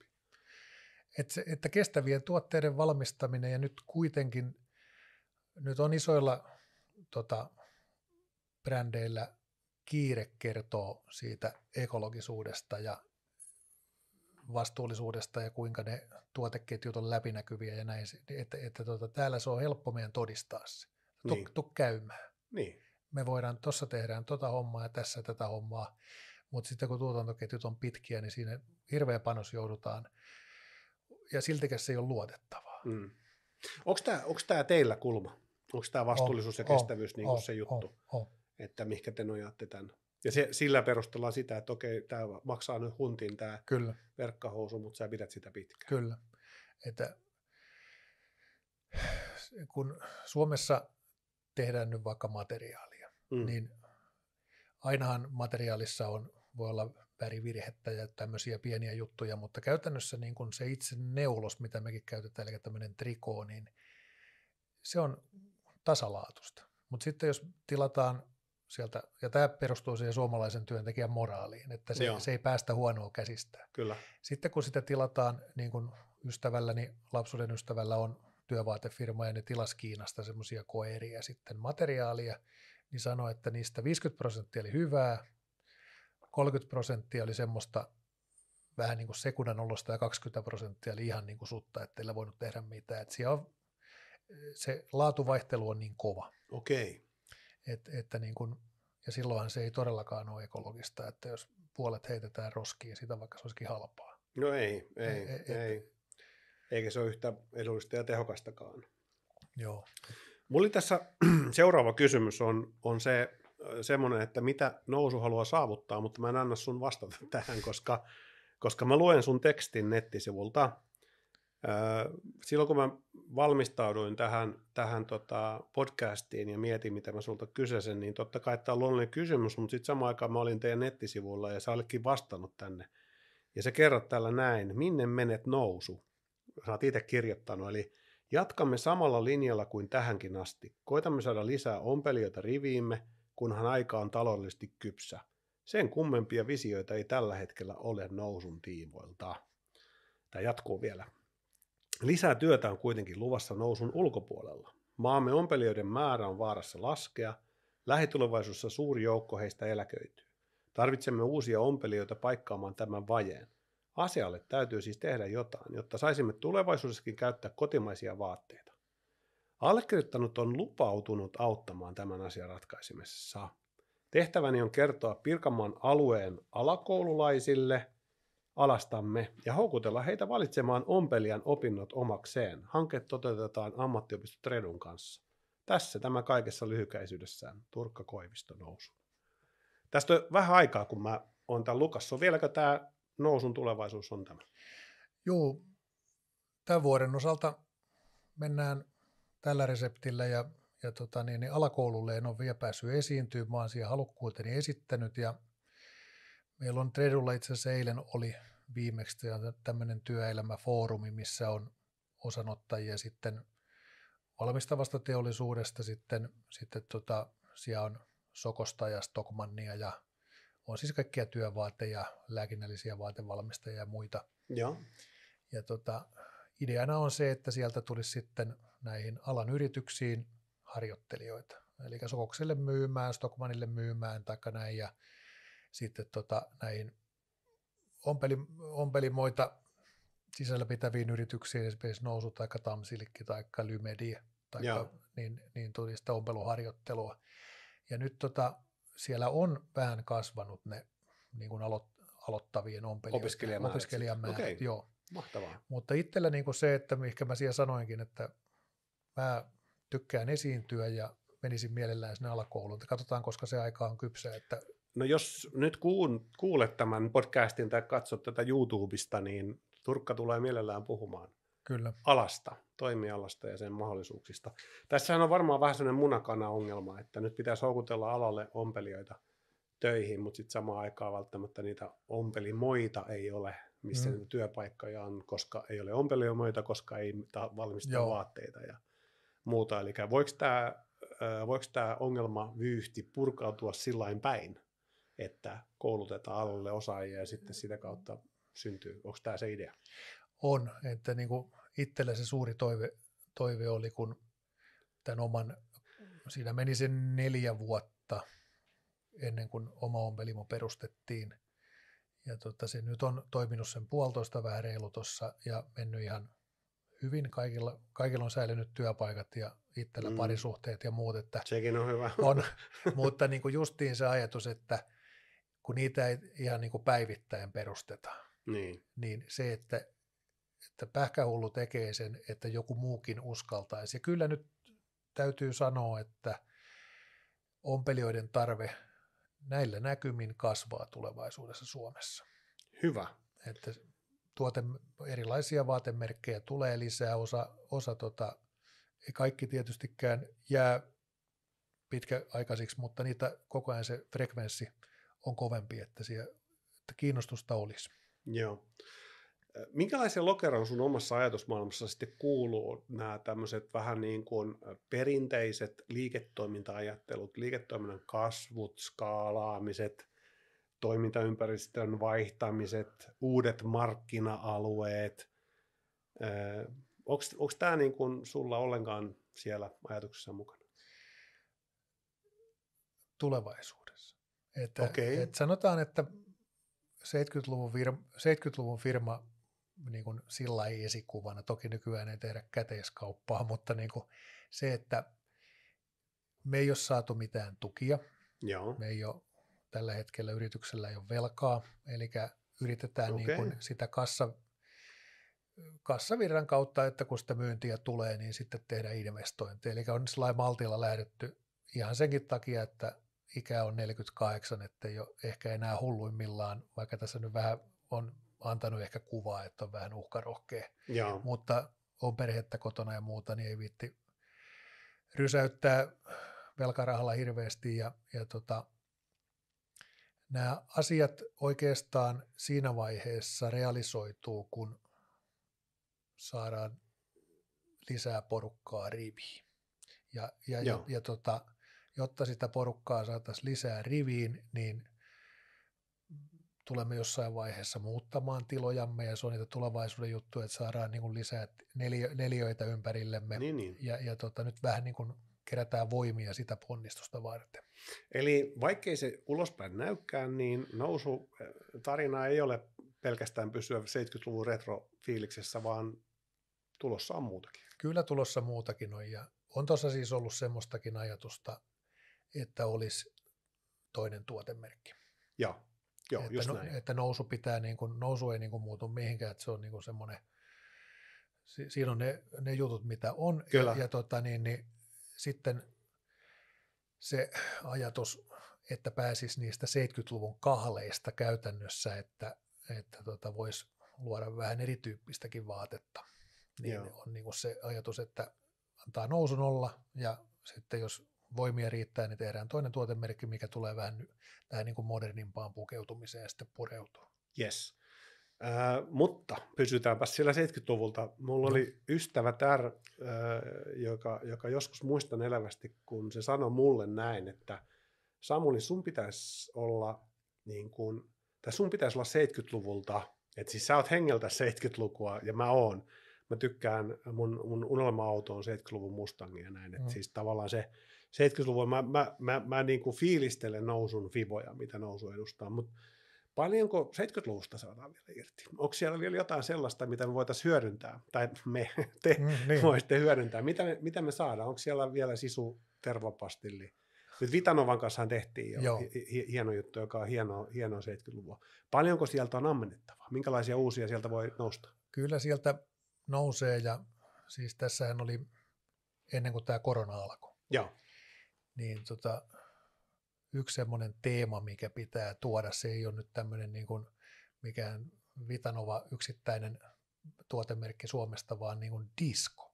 että, se, että kestävien tuotteiden valmistaminen ja nyt kuitenkin, nyt on isoilla tota, brändeillä kiire kertoo siitä ekologisuudesta ja vastuullisuudesta ja kuinka ne tuoteketjut on läpinäkyviä ja näin, että, että tota, täällä se on helppo meidän todistaa se. Tuk, Niin. käymään. Niin. Me voidaan, tuossa tehdään tota hommaa ja tässä tätä hommaa, mutta sitten kun tuotantoketjut on pitkiä, niin siinä hirveä panos joudutaan, ja siltikään se ei ole luotettavaa. Mm. Onko tämä teillä kulma? Onko tämä vastuullisuus ja On, kestävyys niin on, se juttu, On, on. että mihinkä te nojaatte tämän? Ja se, sillä perustellaan sitä, että okei, tämä maksaa nyt huntin tämä Kyllä. verkkahousu, mutta sä pidät sitä pitkään. Kyllä. Että kun Suomessa tehdään nyt vaikka materiaalia, Mm. niin ainahan materiaalissa on, voi olla värivirhettä ja tämmöisiä pieniä juttuja, mutta käytännössä niin kun se itse neulos, mitä mekin käytetään, eli tämmöinen trikoo, niin se on tasalaatusta. Mutta sitten jos tilataan sieltä, ja tämä perustuu siihen suomalaisen työntekijän moraaliin, että se, Joo. se ei päästä huonoa käsistään. Kyllä. Sitten kun sitä tilataan, niin kuin ystävälläni, lapsuuden ystävällä on työvaatefirma ja ne tilas Kiinasta semmoisia koeria sitten materiaalia, niin sanoi, että niistä 50 prosenttia oli hyvää, 30 prosenttia oli semmoista vähän niin kuin sekunnan olosta ja 20 prosenttia oli ihan niin kuin sutta, että ei voinut tehdä mitään. Että siellä on, se laatuvaihtelu on niin kova, Okei. että, että niin kuin, ja silloinhan se ei todellakaan ole ekologista, että jos puolet heitetään roskiin, sitä vaikka se olisikin halpaa. No ei, ei, Ei- ei, ei- ei. Eikä se ole yhtä edullista ja tehokastakaan. Joo. Mulla tässä seuraava kysymys on, on se semmoinen, että mitä nousu haluaa saavuttaa, mutta mä en anna sun vastata tähän, koska, koska mä luen sun tekstin nettisivulta. Silloin kun mä valmistauduin tähän, tähän tota podcastiin ja mietin, mitä mä sulta kysäsen, niin totta kai tämä on luonnollinen kysymys, mutta sitten samaan aikaan mä olin teidän nettisivuilla ja sä olitkin vastannut tänne. Ja sä kerrot täällä näin, minne menet nousu? Sä oot itse kirjoittanut, eli Jatkamme samalla linjalla kuin tähänkin asti. Koitamme saada lisää ompelijoita riviimme, kunhan aika on taloudellisesti kypsä. Sen kummempia visioita ei tällä hetkellä ole nousun tiimoilta. Tämä jatkuu vielä. Lisää työtä on kuitenkin luvassa nousun ulkopuolella. Maamme ompelijoiden määrä on vaarassa laskea. Lähitulevaisuudessa suuri joukko heistä eläköityy. Tarvitsemme uusia ompelijoita paikkaamaan tämän vajeen. Asialle täytyy siis tehdä jotain, jotta saisimme tulevaisuudessakin käyttää kotimaisia vaatteita. Allekirjoittanut on lupautunut auttamaan tämän asian ratkaisemisessa. Tehtäväni on kertoa Pirkanmaan alueen alakoululaisille alastamme ja houkutella heitä valitsemaan ompelijan opinnot omakseen. Hanke toteutetaan ammattiopisto Tredun kanssa. Tässä tämä kaikessa lyhykäisyydessään Turkka Koivisto nousu. Tästä on vähän aikaa, kun mä oon tämän lukassa. Vieläkö tämä nousun tulevaisuus on tämä? Joo, tämän vuoden osalta mennään tällä reseptillä ja, ja tota niin, niin alakoululle en ole vielä päässyt esiintymään, mä oon siihen halukkuuteni esittänyt ja meillä on Tredulla itse asiassa eilen oli viimeksi tämmöinen työelämäfoorumi, missä on osanottajia sitten valmistavasta teollisuudesta, sitten, sitten tota, siellä on Sokosta ja Stockmannia ja on siis kaikkia työvaateja, lääkinnällisiä vaatevalmistajia ja muita. Joo. Ja tota, ideana on se, että sieltä tulisi sitten näihin alan yrityksiin harjoittelijoita. Eli Sokokselle myymään, Stockmanille myymään tai näin ja sitten tota, näihin ompeli, ompelimoita sisällä pitäviin yrityksiin, esimerkiksi Nousu tai Tamsilkki tai Lymedi, tai Joo. niin, niin tuli sitä ompeluharjoittelua. Ja nyt tota, siellä on vähän kasvanut ne niin kuin aloit, aloittavien Opiskelijamäärät opiskelijamäärät. Okei. Joo. Mahtavaa. Mutta itsellä niin kuin se, että mihinkä mä siellä sanoinkin, että mä tykkään esiintyä ja menisin mielellään sinne alakouluun. Katsotaan, koska se aika on kypsä. Että No jos nyt kuun, kuulet tämän podcastin tai katsot tätä YouTubesta, niin Turkka tulee mielellään puhumaan kyllä, alasta, toimialasta ja sen mahdollisuuksista. Tässähän on varmaan vähän sellainen munakana-ongelma, että nyt pitäisi houkutella alalle ompelijoita töihin, mutta sitten samaan aikaan välttämättä niitä ompelimoita ei ole, missä Mm. työpaikkoja on, koska ei ole ompelijoita, koska ei ta- valmisteta Joo. vaatteita ja muuta. Eli voiko tämä voiko tämä ongelma vyyhti purkautua sillain päin, että koulutetaan alalle osaajia ja sitten sitä kautta syntyy, onko tämä se idea? On. Että niin kuin itsellä se suuri toive, toive oli, kun tämän oman, siinä meni sen neljä vuotta ennen kuin oma ompelimo perustettiin. ja tota, se nyt on toiminut sen puolitoista vähän reilu tuossa ja mennyt ihan hyvin. Kaikilla, kaikilla on säilynyt työpaikat ja itsellä mm. parisuhteet ja muut. Että Sekin on hyvä. on, mutta niin kuin justiin se ajatus, että kun niitä ei ihan niin kuin päivittäin perusteta, Niin. niin se, että, että pähkähullu tekee sen, että joku muukin uskaltaisi. Ja kyllä nyt täytyy sanoa, että ompelijoiden tarve näillä näkymin kasvaa tulevaisuudessa Suomessa. Hyvä. Että tuote, erilaisia vaatemerkkejä tulee lisää, osa, osa tota, ei kaikki tietystikään jää pitkäaikaisiksi, mutta niitä koko ajan se frekvenssi on kovempi, että, siellä, että kiinnostusta olisi. Joo. Minkälaisen lokeron sun omassa ajatusmaailmassa sitten kuuluu nämä tämmöiset vähän niin kuin perinteiset liiketoiminta-ajattelut, liiketoiminnan kasvut, skaalaamiset, toimintaympäristön vaihtamiset, uudet markkina-alueet. Onko tämä niin kuin sulla ollenkaan siellä ajatuksessa mukana? Tulevaisuudessa. Että, Okei. että sanotaan, että 70-luvun, firma, 70-luvun firma niin kuin sillä lailla esikuvana, toki nykyään ei tehdä käteiskauppaa, mutta niin kuin se, että me ei ole saatu mitään tukia, Joo. me ei ole tällä hetkellä yrityksellä ei ole velkaa, eli yritetään Okei. niin kuin sitä kassa, kassavirran kautta, että kun sitä myyntiä tulee, niin sitten tehdään investointeja. Eli on sillä maltilla lähdetty ihan senkin takia, että ikä on 48, että ei ole ehkä enää hulluimmillaan, vaikka tässä nyt vähän on antanut ehkä kuvaa, että on vähän uhkarohkea, Joo. mutta on perhettä kotona ja muuta, niin ei viitti rysäyttää velkarahalla hirveästi ja, ja tota, nämä asiat oikeastaan siinä vaiheessa realisoituu, kun saadaan lisää porukkaa riviin. Ja, ja, ja, ja tota, jotta sitä porukkaa saataisiin lisää riviin, niin tulemme jossain vaiheessa muuttamaan tilojamme ja se on niitä tulevaisuuden juttuja, että saadaan niin kuin lisää neljö, neljöitä ympärillemme Niin, niin. ja, ja tota, nyt vähän niin kuin kerätään voimia sitä ponnistusta varten. Eli vaikkei se ulospäin näykään, niin nousu eh, tarina ei ole pelkästään pysyä 70-luvun retrofiiliksessä, vaan tulossa on muutakin. Kyllä tulossa muutakin on ja on tuossa siis ollut semmoistakin ajatusta, että olisi toinen tuotemerkki. Joo, joo että, just no, näin. että nousu, pitää niin kuin, nousu ei niin kuin muutu mihinkään, että se on niin kuin semmoinen, si, siinä on ne, ne jutut, mitä on. Kyllä. Ja, ja tota, niin, niin, sitten se ajatus, että pääsisi niistä 70-luvun kahleista käytännössä, että, että tota, voisi luoda vähän erityyppistäkin vaatetta, niin Joo. on niin kuin se ajatus, että antaa nousun olla ja sitten jos voimia riittää, niin tehdään toinen tuotemerkki, mikä tulee vähän tähän niin kuin modernimpaan pukeutumiseen ja sitten pureutuu. Yes. Äh, mutta pysytäänpä siellä 70-luvulta. Mulla No. oli ystävä tär, äh, joka, joka joskus muistan elävästi, kun se sanoi mulle näin, että Samuli, sun pitäisi olla niin kuin, tai sun pitäisi olla 70-luvulta, että siis sä oot hengeltä 70-lukua ja mä oon. Mä tykkään, mun, mun unelma-auto on 70-luvun Mustang ja näin, että Mm. siis tavallaan se 70-luvun, mä, mä, mä, mä niin kuin fiilistelen nousun fiboja, mitä nousu edustaa, mutta Paljonko 70-luvusta saadaan vielä irti? Onko siellä vielä jotain sellaista, mitä me voitaisiin hyödyntää, tai me, te Mm, niin. voisitte hyödyntää? Mitä me, mitä me saadaan? Onko siellä vielä sisu tervapastilli? Nyt Vitanovan kanssa tehtiin jo Joo. hi- hi- hieno juttu, joka on hieno, hieno 70-luvua. Paljonko sieltä on ammennettavaa? Minkälaisia uusia sieltä voi nousta? Kyllä sieltä nousee ja siis tässähän oli ennen kuin tämä korona alkoi, Joo, niin tota, yksi semmoinen teema, mikä pitää tuoda, se ei ole nyt tämmöinen niin kuin mikään Vitanova yksittäinen tuotemerkki Suomesta, vaan niin kuin disco.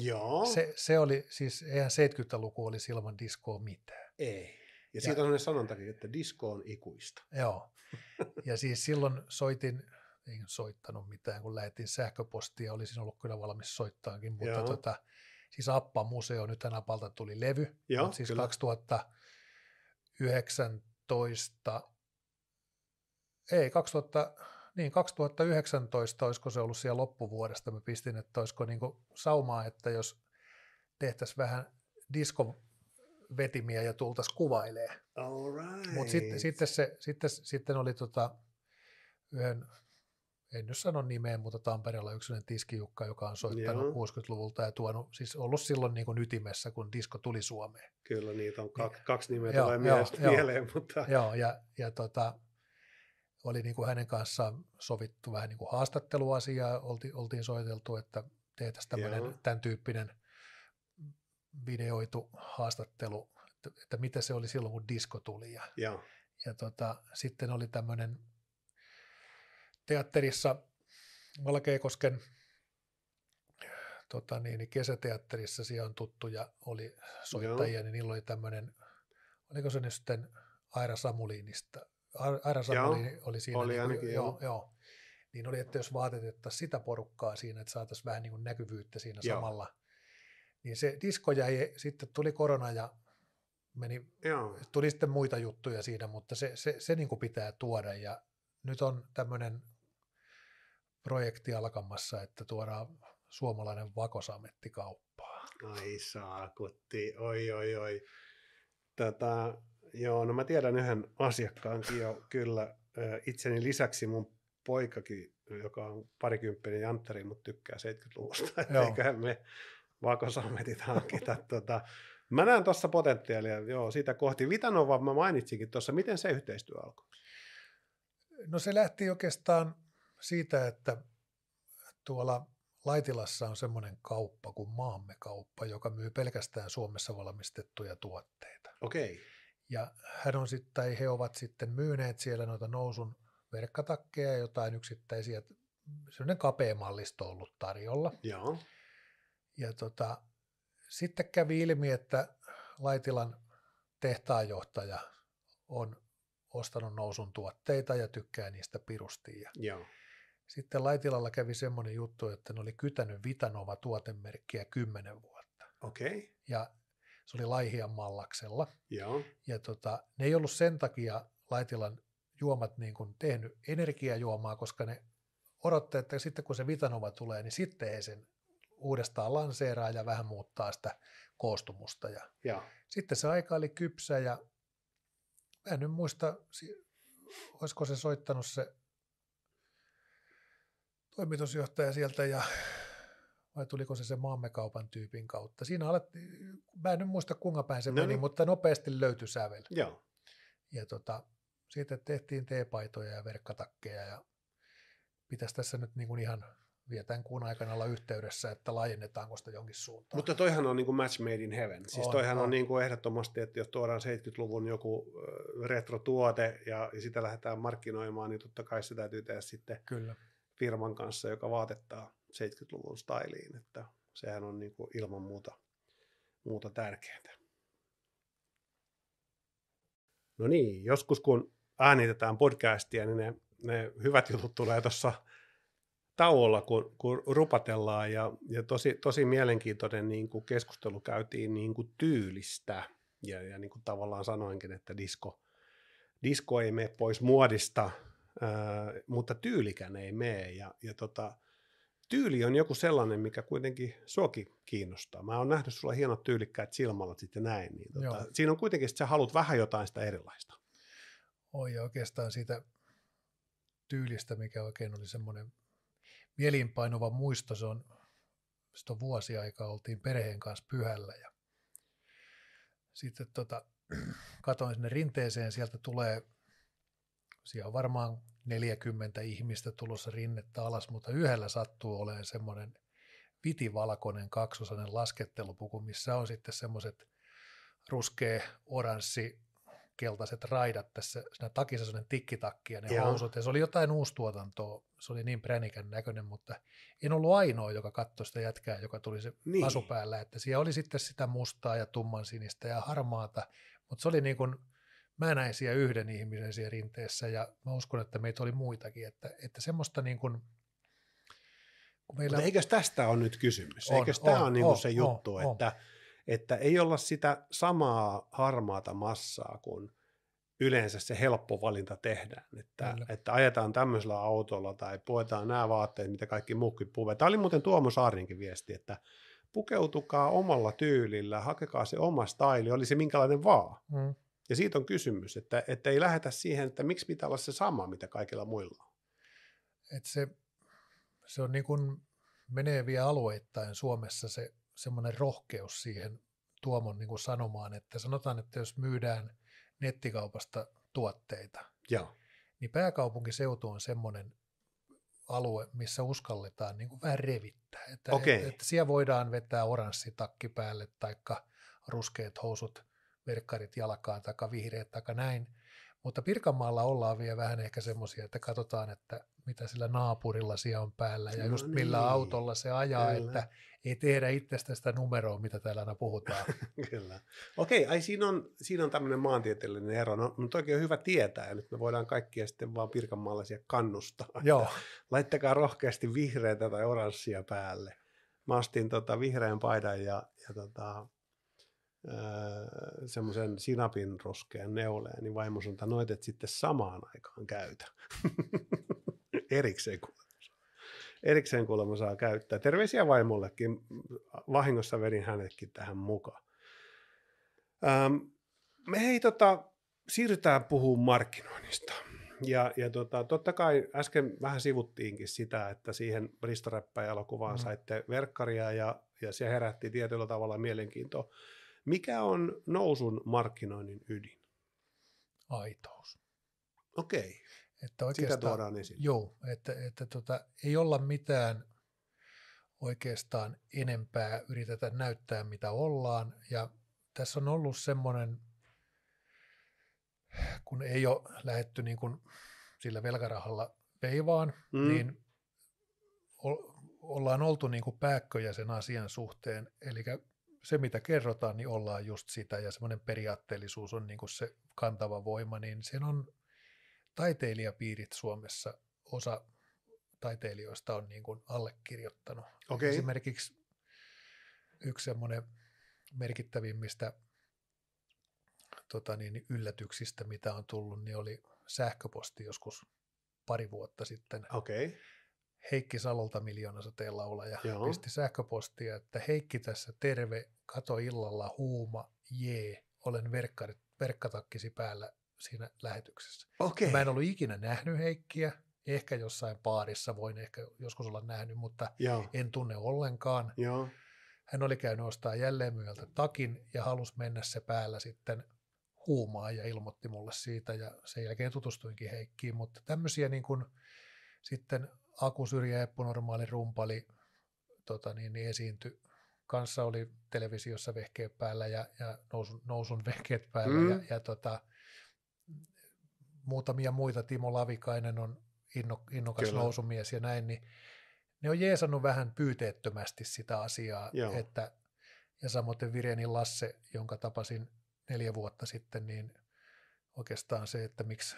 Joo. Se, se oli, siis eihän 70-luku olisi ilman diskoa mitään. ei. Ja siitä on sellainen sanontakin, että disko on ikuista. Joo. Ja siis silloin soitin, ei soittanut mitään, kun lähetin sähköpostia, olisin ollut kyllä valmis soittaankin, mutta Joo. tota, siis Appa Museo, nythän Apalta tuli levy, Joo, mutta siis kyllä. 2019, ei 2000, niin 2019, olisiko se ollut siellä loppuvuodesta, mä pistin, että olisiko niinku saumaa, että jos tehtäisiin vähän diskovetimiä ja tultaisiin kuvailemaan. All right. Mutta sitten, sitten, se, sitten, sitten oli tota, yhden, en nyt sano nimeä, mutta Tampereella yksi sellainen tiskijukka, joka on soittanut Joo. 60-luvulta ja tuonut, siis ollut silloin niin kuin ytimessä, kun disko tuli Suomeen. Kyllä niitä on kaksi, kaksi nimeä Joo, tulee mielestä joo. mieleen, mutta Joo, ja, ja tota, oli niin kuin hänen kanssaan sovittu vähän niin kuin haastatteluasiaa, oltiin, oltiin soiteltu, että tehtäisiin tämmöinen, Joo. tämän tyyppinen videoitu haastattelu, että, että mitä se oli silloin, kun disko tuli. Ja, joo, ja tota, sitten oli tämmöinen teatterissa Valkeakosken tota niin, niin kesäteatterissa, siellä on tuttuja, oli soittajia, niin niillä oli tämmöinen, oliko se nyt sitten Aira Samuliinista, Ai- Aira Samuliini oli siinä, oli niin ainakin, joo, joo. joo, niin oli, että jos vaatetettaisiin sitä porukkaa siinä, että saataisiin vähän niin kuin näkyvyyttä siinä Joo. samalla, niin se disko jäi, sitten tuli korona ja meni joo. tuli sitten muita juttuja siinä, mutta se, se, se niin kuin pitää tuoda ja nyt on tämmöinen projekti alkamassa, että tuodaan suomalainen vakosametti kauppaan. Ai saakutti, oi oi oi. Tätä, joo, no mä tiedän yhden asiakkaankin jo kyllä. Itseni lisäksi mun poikakin, joka on parikymppinen jantteri, mutta tykkää 70-luvusta, että Joo. eiköhän me vakosametit hankita. tota. Mä näen tuossa potentiaalia, joo, sitä kohti. Vitanova mä mainitsinkin tuossa, miten se yhteistyö alkoi? No se lähti oikeastaan siitä, että tuolla Laitilassa on semmoinen kauppa kuin Maamme kauppa, joka myy pelkästään Suomessa valmistettuja tuotteita. Okei, Ja hän on sitten, tai he ovat sitten myyneet siellä noita nousun verkkatakkeja ja jotain yksittäisiä, semmoinen kapea mallisto ollut tarjolla. joo, Ja tota, sitten kävi ilmi, että Laitilan tehtaanjohtaja on ostanut nousun tuotteita ja tykkää niistä pirusti. Ja joo, sitten Laitilalla kävi semmoinen juttu, että ne oli kytänyt Vitanova tuotemerkkiä kymmenen vuotta. okei, Ja se oli Laihian mallaksella. joo, Ja tota, ne ei ollut sen takia Laitilan juomat niin kuin tehnyt energiajuomaa, koska ne odotti, että sitten kun se Vitanova tulee, niin sitten he sen uudestaan lanseeraa ja vähän muuttaa sitä koostumusta. Ja joo, sitten se aika oli kypsä ja mä en nyt muista, si- olisiko se soittanut se toimitusjohtaja sieltä ja vai tuliko se se maamme kaupan tyypin kautta. Siinä alettiin, mä en nyt muista kuinka päin se No meni, niin. mutta nopeasti löytyi sävel. joo. Ja tota, sitten tehtiin teepaitoja ja verkkatakkeja ja pitäisi tässä nyt niin kuin ihan vielä tämän kuun aikana olla yhteydessä, että laajennetaanko sitä jonkin suuntaan. Mutta toihan on niin kuin match made in heaven. Siis On, toihan on, on. niin kuin ehdottomasti, että jos tuodaan 70-luvun joku retrotuote ja, ja sitä lähdetään markkinoimaan, niin totta kai se täytyy tehdä sitten Kyllä. Firman kanssa, joka vaatettaa 70-luvun styliin. Että sehän on niin kuin ilman muuta, muuta tärkeää. No niin, joskus kun äänitetään podcastia, niin ne, ne hyvät jutut tulee tuossa tauolla, kun, kun rupatellaan ja, ja tosi, tosi mielenkiintoinen niin kuin keskustelu käytiin niin kuin tyylistä ja, ja niin kuin tavallaan sanoinkin, että disko, disko ei mene pois muodista, ää, mutta tyylikään ei mene ja, ja tota, tyyli on joku sellainen, mikä kuitenkin suokin kiinnostaa. Mä oon nähnyt sulla hienot tyylikkäät silmälat sitten näin, niin tota, Joo. siinä on kuitenkin, että sä haluat vähän jotain sitä erilaista. Oi oikeastaan siitä tyylistä, mikä oikein oli semmoinen mieliinpainuva muisto, se on, sitä on vuosi aikaa, oltiin perheen kanssa pyhällä ja sitten tota, katoin sinne rinteeseen, sieltä tulee, siellä on varmaan 40 ihmistä tulossa rinnettä alas, mutta yhdellä sattuu olemaan semmoinen vitivalkoinen kaksosainen laskettelupuku, missä on sitten semmoiset ruskea, oranssi, keltaiset raidat tässä, siinä takissa sellainen tikkitakki ja ne Joo. housut, ja se oli jotain uustuotantoa, se oli niin pränikän näköinen, mutta en ollut ainoa, joka katsoi sitä jätkää, joka tuli se Niin. niin. asu päällä, että siellä oli sitten sitä mustaa ja tumman sinistä ja harmaata, mutta se oli niin kuin, mä näin siellä yhden ihmisen siellä rinteessä ja mä uskon, että meitä oli muitakin, että, että semmoista niin kuin, kun meillä Mutta eikös tästä ole nyt kysymys? On, Eikös tämä on, ole niinku on, se on, juttu, on. että, että ei olla sitä samaa harmaata massaa kuin yleensä se helppo valinta tehdään, että, Kyllä. että ajetaan tämmöisellä autolla tai puetaan nämä vaatteet, mitä kaikki muukin puhuvat. Tämä oli muuten Tuomo Saarinkin viesti, että pukeutukaa omalla tyylillä, hakekaa se oma staili, oli se minkälainen vaan. mm, Ja siitä on kysymys, että, että ei lähetä siihen, että miksi pitää olla se sama, mitä kaikilla muilla on. että se, se on niin kuin menee vielä alueittain Suomessa se semmoinen rohkeus siihen Tuomon niin kuin sanomaan, että sanotaan, että jos myydään nettikaupasta tuotteita, Joo. niin pääkaupunkiseutu on semmoinen alue, missä uskalletaan niin kuin vähän revittää. Että, Okei. että, että siellä voidaan vetää oranssi takki päälle, taikka ruskeat housut, verkkarit jalkaan, taikka vihreät, taikka näin. Mutta Pirkanmaalla ollaan vielä vähän ehkä semmoisia, että katsotaan, että mitä sillä naapurilla siellä on päällä ja No just millä niin. autolla se ajaa, Kyllä. että ei tehdä itsestä sitä numeroa, mitä täällä aina puhutaan. Kyllä. Okei, ai siinä on, siinä on tämmöinen maantieteellinen ero. No, mutta oikein on hyvä tietää, ja nyt me voidaan kaikkia sitten vaan pirkanmaalaisia kannustaa. Joo, Laittakaa rohkeasti vihreätä tai oranssia päälle. Mä ostin tota vihreän paidan ja, ja tota, öö, semmoisen sinapin ruskean neuleen, niin vaimo sanoi, että noit et sitten samaan aikaan käytä. Erikseen kuulemma. Erikseen kuulemma saa käyttää. Terveisiä vaimollekin. Vahingossa vedin hänetkin tähän mukaan. Ähm, me hei tota, siirrytään puhumaan markkinoinnista. Ja, ja tota, totta kai äsken vähän sivuttiinkin sitä, että siihen Ristoräppäjä-elokuvaan Mm. mm. saitte verkkaria ja, ja se herätti tietyllä tavalla mielenkiintoa. Mikä on nousun markkinoinnin ydin? aitous. Okei, Että sitä tuodaan esille. Joo, että, että tota, ei olla mitään oikeastaan enempää yritetä näyttää, mitä ollaan. Ja tässä on ollut semmoinen, kun ei ole lähetty niin kuin sillä velkarahalla veivaan, Mm. mm. niin o- ollaan oltu niin kuin pääkköjä sen asian suhteen. Eli se, mitä kerrotaan, niin ollaan just sitä, ja semmoinen periaatteellisuus on niin kuin se kantava voima, niin sen on taiteilijapiirit Suomessa, osa taiteilijoista on niin kuin allekirjoittanut. Okei. Esimerkiksi yksi semmoinen merkittävimmistä tota niin, yllätyksistä, mitä on tullut, niin oli sähköposti joskus pari vuotta sitten. Okei, Heikki Salolta miljoonasateen laulaja Joo. pisti sähköpostia, että Heikki tässä terve, kato illalla huuma, jee, olen verkkari, verkkatakkisi päällä siinä lähetyksessä. okei. Mä en ollut ikinä nähnyt Heikkiä, ehkä jossain baarissa voin ehkä joskus olla nähnyt, mutta Joo, en tunne ollenkaan. joo. Hän oli käynyt ostaa jälleen myöltä takin ja halusi mennä se päällä sitten huumaan ja ilmoitti mulle siitä ja sen jälkeen tutustuinkin Heikkiin, mutta tämmöisiä niin kuin sitten Aku Syrjä Eppu normaali rumpali tota niin, niin esiintyi. Kanssa oli televisiossa vehkeet päällä ja, ja nousun, nousun vehkeet päällä Mm. ja, ja tota, muutamia muita. Timo Lavikainen on inno, innokas Kyllä. nousumies ja näin, niin ne on jeesannut vähän pyyteettömästi sitä asiaa, Joo. että ja samoin Virenin Lasse, jonka tapasin neljä vuotta sitten, niin oikeastaan se, että miksi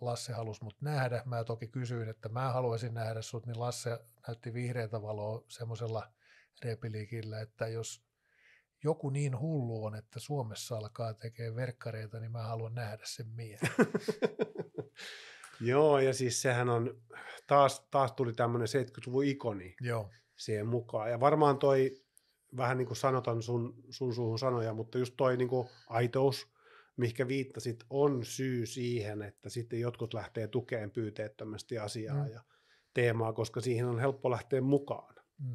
Lasse halusi mut nähdä. Mä toki kysyin, että mä haluaisin nähdä sut, niin Lasse näytti vihreätä valoa semmoisella repiliikillä, että jos joku niin hullu on, että Suomessa alkaa tekemään verkkareita, niin mä haluan nähdä sen miehen. Joo, ja siis sehän on, taas, taas tuli tämmöinen 70-luvun ikoni Joo, siihen mukaan. Ja varmaan toi, vähän niin kuin sanotan sun, sun suuhun sanoja, mutta just toi niin kuin aitous, mihinkä viittasit, on syy siihen, että sitten jotkut lähtee tukeen pyyteettömästi asiaa Mm. ja teemaa, koska siihen on helppo lähteä mukaan. mm.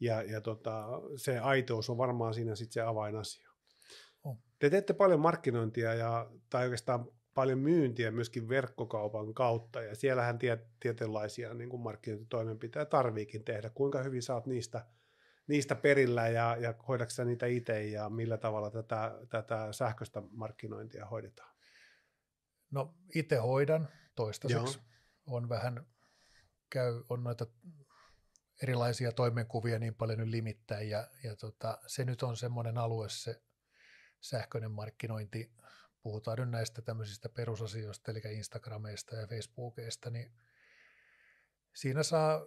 Ja, ja tota, se aitous on varmaan siinä sitten se avainasia. On. Te teette paljon markkinointia ja, tai oikeastaan paljon myyntiä myöskin verkkokaupan kautta, ja siellähän tie, tietynlaisia niin kuin markkinointitoimenpiteitä tarviikin tehdä. Kuinka hyvin saat niistä, niistä perillä ja, ja hoidatko niitä itse ja millä tavalla tätä, tätä sähköistä markkinointia hoidetaan? No itse hoidan toistaiseksi. Joo. On vähän, käy, on noita erilaisia toimenkuvia niin paljon nyt limittäin ja, ja tota, se nyt on semmoinen alue se sähköinen markkinointi, puhutaan nyt näistä tämmöisistä perusasioista, eli Instagrameista ja Facebookista, niin siinä saa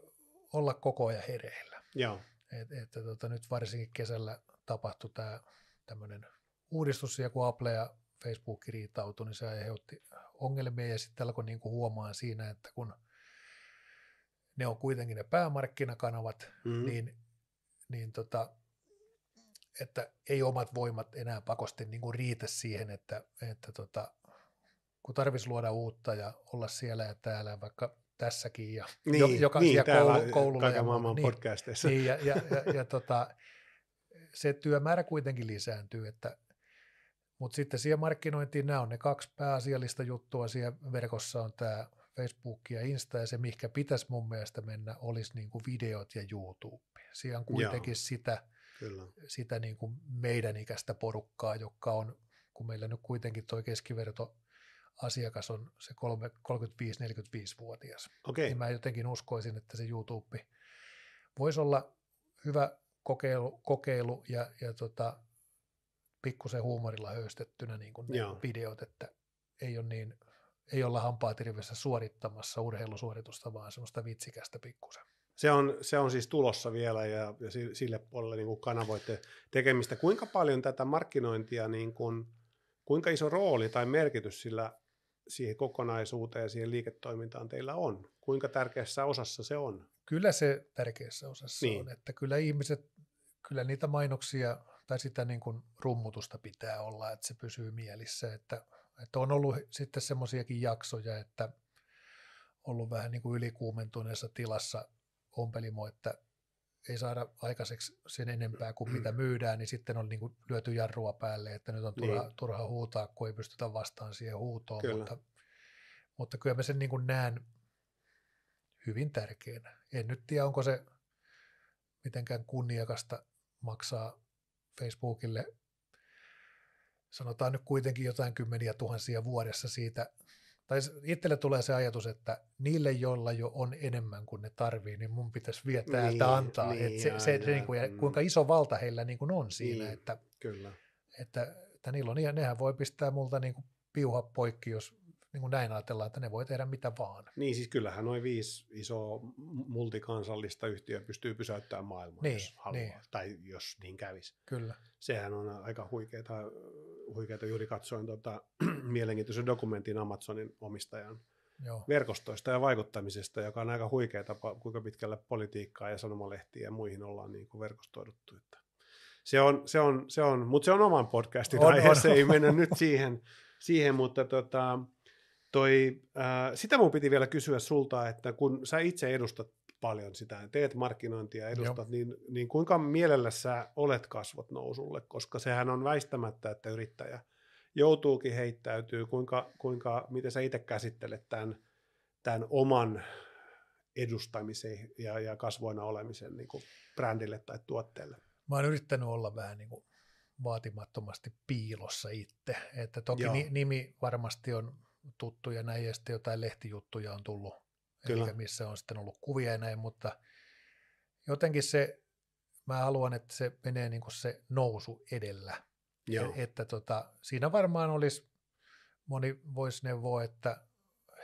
olla koko ajan hereillä. Joo, Et, että tota, nyt varsinkin kesällä tapahtui tämä tämmöinen uudistus, ja kun Apple ja Facebook riitautui, niin se aiheutti ongelmia, ja sitten alkoi niinku huomaan siinä, että kun ne on kuitenkin ne päämarkkinakanavat, mm-hmm. niin, niin tota, että ei omat voimat enää pakosti niin kuin riitä siihen, että, että tota, kun tarvitsisi luoda uutta ja olla siellä ja täällä, vaikka tässäkin ja Niin, jo, joka niin, koulu, koululla. kaiken ja maailman niin, podcasteissa. niin, ja, ja, ja, ja tota, se työmäärä kuitenkin lisääntyy, että mutta sitten siihen markkinointiin nämä on ne kaksi pääasiallista juttua siellä verkossa on tämä Facebook ja Insta ja se, mikä pitäisi mun mielestä mennä, olisi niin kuin videot ja YouTube. Siellä on kuitenkin Joo. sitä, Kyllä. sitä niin kuin meidän ikäistä porukkaa, joka on, kun meillä nyt kuitenkin tuo keskiverto asiakas on se kolme- 35-45-vuotias. Okei, Niin mä jotenkin uskoisin, että se YouTube voisi olla hyvä kokeilu, kokeilu ja, ja tota, pikkusen huumorilla höystettynä niin kuin ne Joo. videot, että ei ole niin, ei olla hampaat rivessä suorittamassa urheilusuoritusta, vaan semmoista vitsikästä pikkusen. Se on, se on siis tulossa vielä ja, ja si- sille puolelle niin kuin kanavoitte tekemistä. Kuinka paljon tätä markkinointia, niin kuin, kuinka iso rooli tai merkitys sillä siihen kokonaisuuteen ja siihen liiketoimintaan teillä on? Kuinka tärkeässä osassa se on? Kyllä se tärkeässä osassa Niin. on, että kyllä ihmiset, kyllä niitä mainoksia tai sitä niin kuin rummutusta pitää olla, että se pysyy mielissä, että, että on ollut sitten semmoisiakin jaksoja, että ollut vähän niin kuin ylikuumentuneessa tilassa ompelimo, että ei saada aikaiseksi sen enempää kuin mitä myydään, niin sitten on niin kuin lyöty jarrua päälle, että nyt on turha, Niin. turha huutaa, kun ei pystytä vastaan siihen huutoon, Kyllä. mutta, mutta kyllä mä sen niin kuin näen hyvin tärkeänä. En nyt tiedä, onko se mitenkään kunniakasta maksaa Facebookille, sanotaan nyt kuitenkin jotain kymmeniä tuhansia vuodessa siitä, tai itselle tulee se ajatus, että niille, joilla jo on enemmän kuin ne tarvii, niin mun pitäisi vielä täältä Niin, antaa. niin, että se, se, aina, se, niin kuin, mm. kuinka iso valta heillä niin kuin on siinä, Niin. että, Kyllä. että, että niillä on nehän voi pistää multa niin kuin piuha poikki, jos niin kuin näin ajatellaan, että ne voi tehdä mitä vaan. Niin siis kyllähän noin viisi isoa multikansallista yhtiöä pystyy pysäyttämään maailman, Niin, jos haluaa, niin. tai jos niin kävisi. Kyllä. Sehän on aika huikeeta, huikeeta. juuri katsoin tota, mielenkiintoisen dokumentin Amazonin omistajan Joo. verkostoista ja vaikuttamisesta, joka on aika huikea tapa, kuinka pitkälle politiikkaa ja sanomalehtiä ja muihin ollaan niin kuin verkostoiduttu. Että se on, se on, se on, mutta se on oman podcastin On, aihe, on. se ei mennä nyt siihen, siihen mutta tota, toi, ää, sitä mun piti vielä kysyä sulta, että kun sä itse edustat paljon sitä, teet markkinointia, edustat, niin, niin kuinka mielellä sä olet kasvot nousulle, koska sehän on väistämättä, että yrittäjä joutuukin heittäytyy, kuinka, kuinka, miten sä itse käsittelet tämän, tämän oman edustamisen ja, ja kasvoina olemisen niin kuin brändille tai tuotteelle. Mä oon yrittänyt olla vähän niin kuin vaatimattomasti piilossa itse. Että toki Joo. ni, nimi varmasti on tuttu ja näin, ja sitten jotain lehtijuttuja on tullut, Kyllä. eli missä on sitten ollut kuvia ja näin, mutta jotenkin se, mä haluan, että se menee niin kuin se nousu edellä. Joo. E- Että tota, siinä varmaan olisi, moni voisi neuvoa, että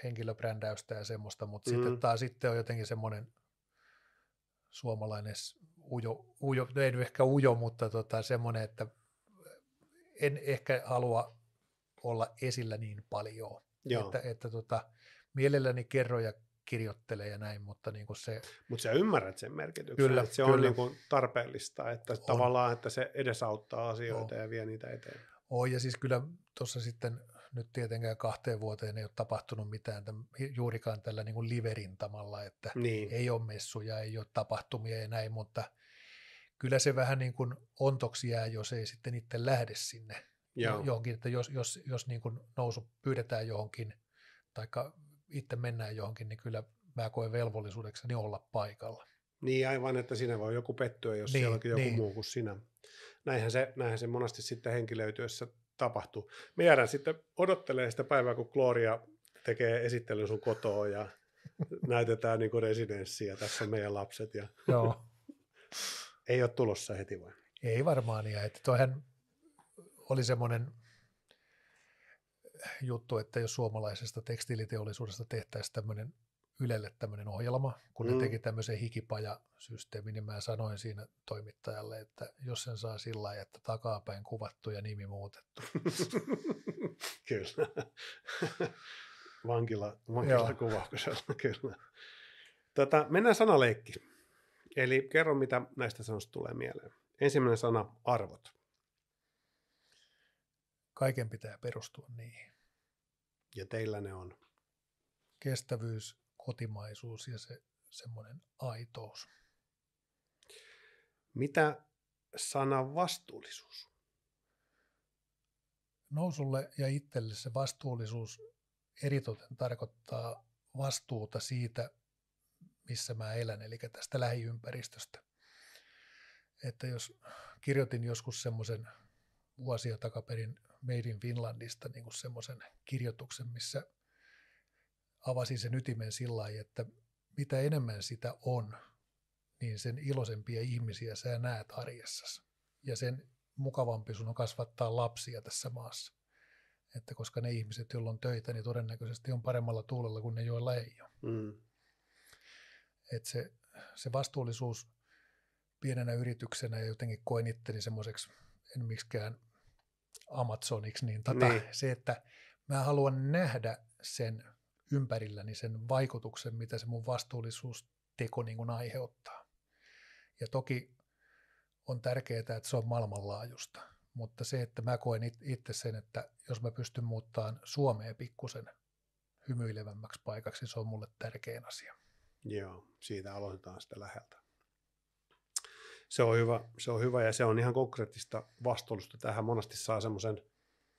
henkilöbrändäystä ja semmoista, mutta Mm. sitten taas sitten on jotenkin semmoinen suomalainen ujo, ujo no ei ehkä ujo, mutta tota, semmoinen, että en ehkä halua olla esillä niin paljon. Joo. Että, että tota, mielelläni kerro ja kirjoittele ja näin, mutta niin kuin se, Mutta sä ymmärrät sen merkityksen, Kyllä, että se on kyllä. niin kuin tarpeellista, että on. tavallaan, että se edesauttaa asioita ja vie niitä eteen. on ja siis kyllä tuossa sitten nyt tietenkään kahteen vuoteen ei ole tapahtunut mitään täm, juurikaan tällä niin kuin liverintamalla, että Niin, ei ole messuja, ei ole tapahtumia ja näin, mutta kyllä se vähän niin kuin ontoksi jää, jos ei sitten itse lähde sinne joo. johonkin, että jos, jos, jos niin kuin nousu pyydetään johonkin, tai itse mennään johonkin, niin kyllä mä koen velvollisuudekseni olla paikalla. Niin aivan, että siinä voi joku pettyä, jos Niin, siellä onkin joku niin. muu kuin sinä. Näinhän se, näinhän se monesti sitten henkilöityessä tapahtuu. Me jäädään sitten odottelemaan sitä päivää, kun Gloria tekee esittelyn sun kotoa ja näytetään niin kuin residenssiä. Tässä on meidän lapset ja Joo. ei ole tulossa heti vai? Ei varmaan, ja että toihan oli semmoinen juttu, että jos suomalaisesta tekstiiliteollisuudesta tehtäisiin tämmöinen Ylelle tämmöinen ohjelma, kun Mm. ne teki tämmöisen hikipajasysteemin, niin mä sanoin siinä toimittajalle, että jos sen saa sillä lailla, että takapäin kuvattu ja nimi muutettu. Kyllä. Vankila, vankilakuvauksella, kyllä. Tota, mennään sanaleikki. Eli kerro, mitä näistä sanoista tulee mieleen. Ensimmäinen sana, arvot. Kaiken pitää perustua niihin. Ja teillä ne on. Kestävyys, kotimaisuus ja se semmoinen aitous. Mitä sana vastuullisuus? Nousulle ja itselle se vastuullisuus eritoten tarkoittaa vastuuta siitä, missä mä elän, eli tästä lähiympäristöstä. Että jos kirjoitin joskus semmoisen vuosia takaperin Made in Finlandista niin kuin semmoisen kirjoituksen, missä avasin sen ytimen sillä lailla, että mitä enemmän sitä on, niin sen iloisempia ihmisiä sä näet arjessasi. Ja sen mukavampi sun on kasvattaa lapsia tässä maassa. Että koska ne ihmiset, joilla on töitä, niin todennäköisesti on paremmalla tuulella kuin ne, joilla ei ole. Mm. Että se, se vastuullisuus pienenä yrityksenä ja jotenkin koen itteni semmoiseksi, en miksikään Amazoniksi, niin, tota, niin se, että mä haluan nähdä sen ympärilläni sen vaikutuksen, mitä se mun vastuullisuusteko niin kuin aiheuttaa. Ja toki on tärkeää, että se on maailmanlaajuista, mutta se, että mä koen itse sen, että jos mä pystyn muuttamaan Suomeen pikkusen hymyilevämmäksi paikaksi, se on mulle tärkein asia. Joo, siitä aloitetaan sitä läheltä. Se on hyvä, se on hyvä ja se on ihan konkreettista vastuullisuutta. Tähän monesti saa semmoisen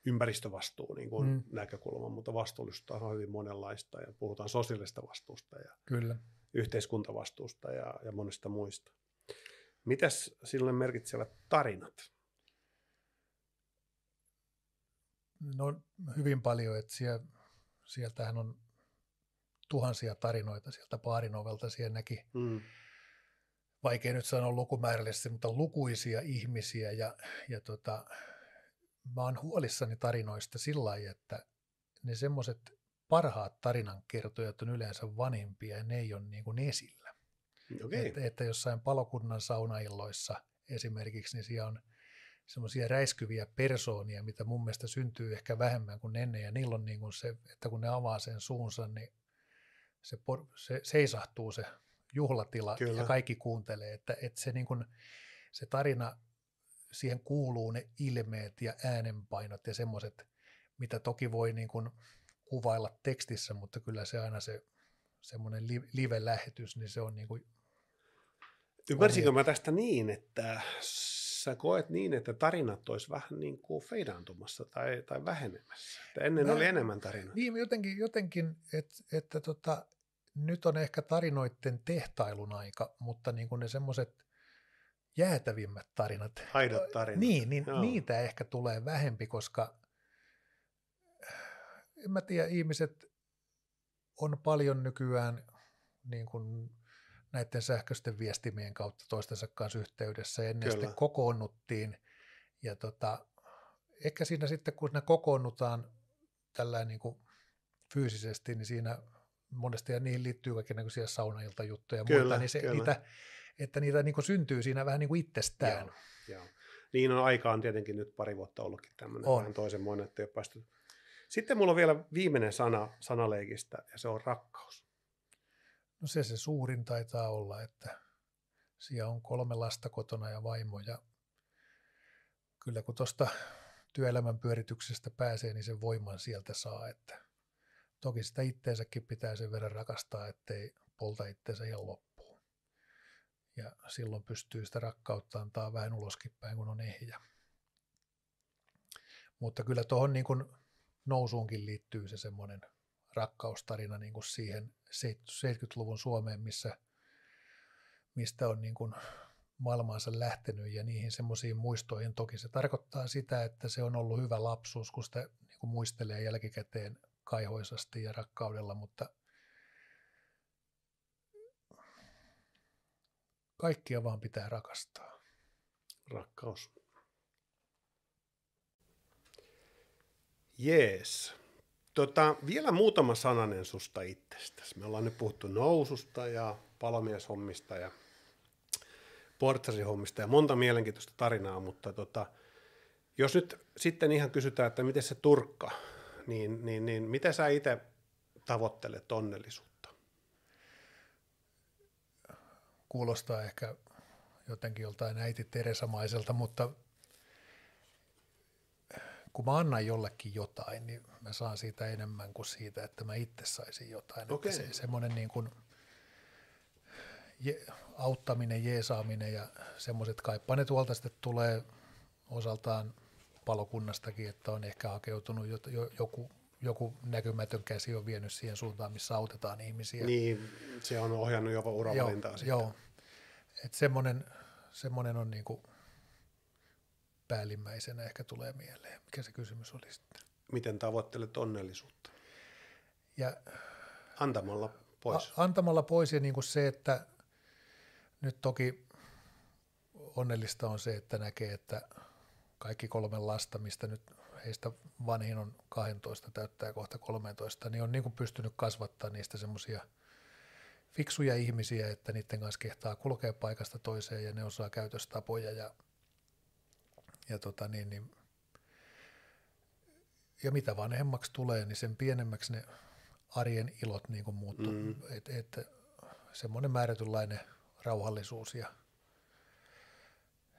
ympäristövastuun niin kuin mm. näkökulman, mutta vastuullisuutta on hyvin monenlaista ja puhutaan sosiaalista vastuusta ja Kyllä. yhteiskuntavastuusta ja, ja monesta muista. Mitäs sille merkitsevät tarinat? No hyvin paljon, että siellä, sieltähän on tuhansia tarinoita sieltä paarinovelta. Siellä näki, mm. Vaikea nyt sanoa lukumäärällisesti, mutta lukuisia ihmisiä ja, ja tota, mä oon huolissani tarinoista sillä lailla, että ne semmoiset parhaat tarinankertojat on yleensä vanhempia ja ne ei ole niin kuin esillä. Okay. Että, että jossain palokunnan saunailloissa esimerkiksi, niin siellä on semmoisia räiskyviä persoonia, mitä mun mielestä syntyy ehkä vähemmän kuin ennen, ja niillä on niin kuin se, että kun ne avaa sen suunsa, niin se, se seisahtuu se juhlatila Kyllä. ja kaikki kuuntelee, että, että se, niin kuin, se tarina siihen kuuluu ne ilmeet ja äänenpainot ja semmoiset, mitä toki voi niin kuin kuvailla tekstissä, mutta kyllä se aina se semmoinen live-lähetys, niin se on niin kuin Ymmärsinkö mä tästä niin, että sä koet niin, että tarinat olisi vähän niin kuin feidaantumassa tai, tai vähenemässä? Että ennen mä, oli enemmän tarinoita. Niin, jotenkin, jotenkin että, että tota, nyt on ehkä tarinoiden tehtailun aika, mutta niin kuin ne semmoiset jäätävimmät tarinat. Aidot tarinat. Niin, niin niitä ehkä tulee vähempi, koska en mä tiedä, ihmiset on paljon nykyään niin kuin näiden sähköisten viestimien kautta toistensa kanssa yhteydessä. Ennen Kyllä. sitten kokoonnuttiin ja tota, ehkä siinä sitten kun ne kokoonnutaan tällä niin kuin fyysisesti, niin siinä monesti ja niihin liittyy kaikenlaisia saunailtajuttuja ja kyllä, muuta, niin se, niitä, että niitä niin kuin syntyy siinä vähän niin kuin itsestään. Joo, joo. Niin on aika on tietenkin nyt pari vuotta ollutkin tämmöinen on. vähän toisenmoinen, että ei ole päästy. Sitten mulla on vielä viimeinen sana sanaleikistä ja se on rakkaus. No se se suurin taitaa olla, että siellä on kolme lasta kotona ja vaimo ja kyllä kun tuosta työelämän pyörityksestä pääsee, niin sen voiman sieltä saa, että toki sitä itteensäkin pitää sen verran rakastaa, ettei polta itteensä ihan loppuun. Ja silloin pystyy sitä rakkautta antaa vähän uloskin päin, kun on ehjä. Mutta kyllä tuohon niin nousuunkin liittyy se semmoinen rakkaustarina niin kuin siihen 70-luvun Suomeen, missä, mistä on niin kuin maailmaansa lähtenyt ja niihin semmoisiin muistoihin. Toki se tarkoittaa sitä, että se on ollut hyvä lapsuus, kun sitä niin kuin muistelee jälkikäteen kaihoisasti ja rakkaudella, mutta kaikkia vaan pitää rakastaa. Rakkaus. Jees. Tota, vielä muutama sananen susta itsestäsi. Me ollaan nyt puhuttu noususta ja palomieshommista ja portsarihommista ja monta mielenkiintoista tarinaa, mutta tota, jos nyt sitten ihan kysytään, että miten se turkka, niin, niin, niin miten sä itse tavoittelet onnellisuutta? Kuulostaa ehkä jotenkin joltain äiti Teresamaiselta, mutta kun mä annan jollekin jotain, niin mä saan siitä enemmän kuin siitä, että mä itse saisin jotain. Okei. Että se, semmoinen niin kuin je, auttaminen, jeesaaminen ja semmoiset kaippaa ne tuolta sitten tulee osaltaan palokunnastakin, että on ehkä hakeutunut jo, jo, joku, joku näkymätön käsi on vienyt siihen suuntaan, missä autetaan ihmisiä. Niin, se on ohjannut jopa uravalintaa joo, sitten. joo. Että semmoinen, semmoinen on niin kuin päällimmäisenä ehkä tulee mieleen. Mikä se kysymys oli sitten? Miten tavoittelet onnellisuutta? Ja Antamalla pois. A- antamalla pois ja niin kuin se, että nyt toki onnellista on se, että näkee, että kaikki kolme lasta, mistä nyt heistä vanhin on 12, täyttää kohta 13, niin on niin kuin pystynyt kasvattaa niistä semmoisia fiksuja ihmisiä, että niiden kanssa kehtaa kulkea paikasta toiseen ja ne osaa käytöstapoja ja, ja, tota niin, niin, ja mitä vanhemmaksi tulee, niin sen pienemmäksi ne arjen ilot niin kuin muuttuu. Mm. Et, et, semmoinen määrätynlainen rauhallisuus ja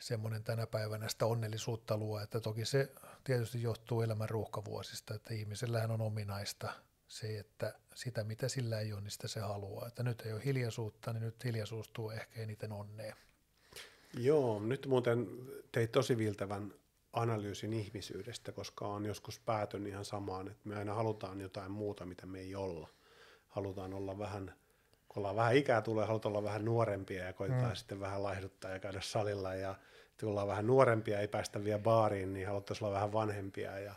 semmoinen tänä päivänä sitä onnellisuutta luo, että toki se tietysti johtuu elämän ruuhkavuosista, että ihmisellähän on ominaista se, että sitä mitä sillä ei ole, niin sitä se haluaa. Että nyt ei ole hiljaisuutta, niin nyt hiljaisuus tuo ehkä eniten onnea. Joo, nyt muuten teit tosi viltävän analyysin ihmisyydestä, koska on joskus päätön ihan samaan, että me aina halutaan jotain muuta, mitä me ei olla. Halutaan olla vähän, kun ollaan vähän ikää tulee, halutaan olla vähän nuorempia ja koitetaan mm. sitten vähän laihduttaa ja käydä salilla ja kun ollaan vähän nuorempia, ei päästä vielä baariin, niin haluttaisiin olla vähän vanhempia ja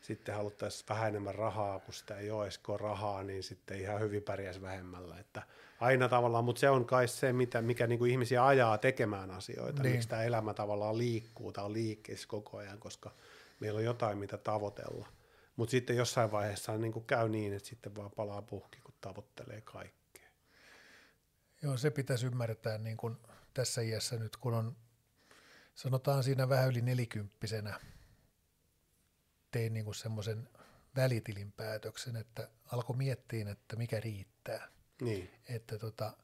sitten haluttaisiin vähän enemmän rahaa, kun sitä ei ole edes rahaa, niin sitten ihan hyvin pärjäisi vähemmällä. Että aina tavallaan, mutta se on kai se, mitä, mikä niin kuin ihmisiä ajaa tekemään asioita, niin. miksi tämä elämä tavallaan liikkuu, tämä on liikkeessä koko ajan, koska meillä on jotain, mitä tavoitella. Mutta sitten jossain vaiheessa niin kuin käy niin, että sitten vaan palaa puhki, kun tavoittelee kaikkea. Joo, se pitäisi ymmärtää niin kuin tässä iässä nyt, kun on, sanotaan siinä vähän yli nelikymppisenä, tein niin kuin semmoisen välitilinpäätöksen, että alkoi miettiä, että mikä riittää. Niin. Että tota,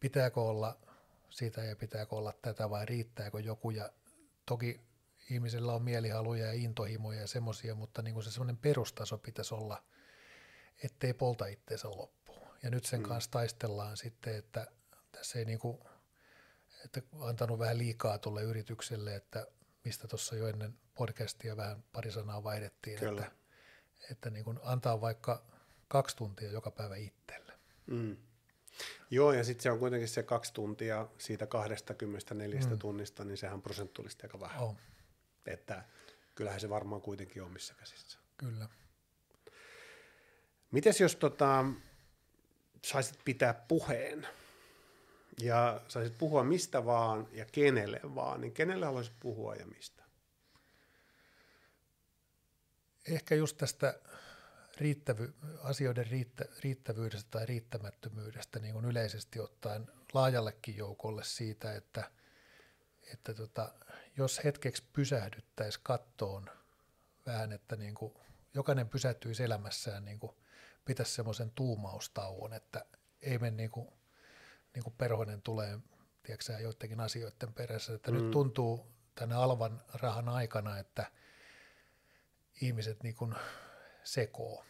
pitääkö olla sitä ja pitääkö olla tätä vai riittääkö joku. Ja toki ihmisellä on mielihaluja ja intohimoja ja semmoisia, mutta niin kuin se semmoinen perustaso pitäisi olla, ettei polta itteensä loppuun. Ja nyt sen mm. kanssa taistellaan sitten, että tässä ei niin kuin, että antanut vähän liikaa tulle yritykselle, että mistä tuossa jo ennen podcastia vähän pari sanaa vaihdettiin, Kyllä. että, että niin kuin antaa vaikka kaksi tuntia joka päivä itselle. Mm. Joo, ja sitten se on kuitenkin se kaksi tuntia siitä 24 mm. tunnista, niin sehän on prosentuaalisesti aika vähän. Oh, Että kyllähän se varmaan kuitenkin on missä käsissä. kyllä. Mites jos tota, saisit pitää puheen ja saisit puhua mistä vaan ja kenelle vaan, niin kenelle haluaisit puhua ja mistä? Ehkä just tästä riittävy, asioiden riittä, riittävyydestä tai riittämättömyydestä niin kuin yleisesti ottaen laajallekin joukolle siitä, että, että tota, jos hetkeksi pysähdyttäisiin kattoon vähän, että niin kuin jokainen pysähtyisi elämässään, niin kuin pitäisi semmoisen tuumaustauon, että ei mene niin kuin, niin kuin perhonen tulee tiedätkö, joidenkin asioiden perässä, että mm. nyt tuntuu tänä alvan rahan aikana, että ihmiset niin kuin sekoo.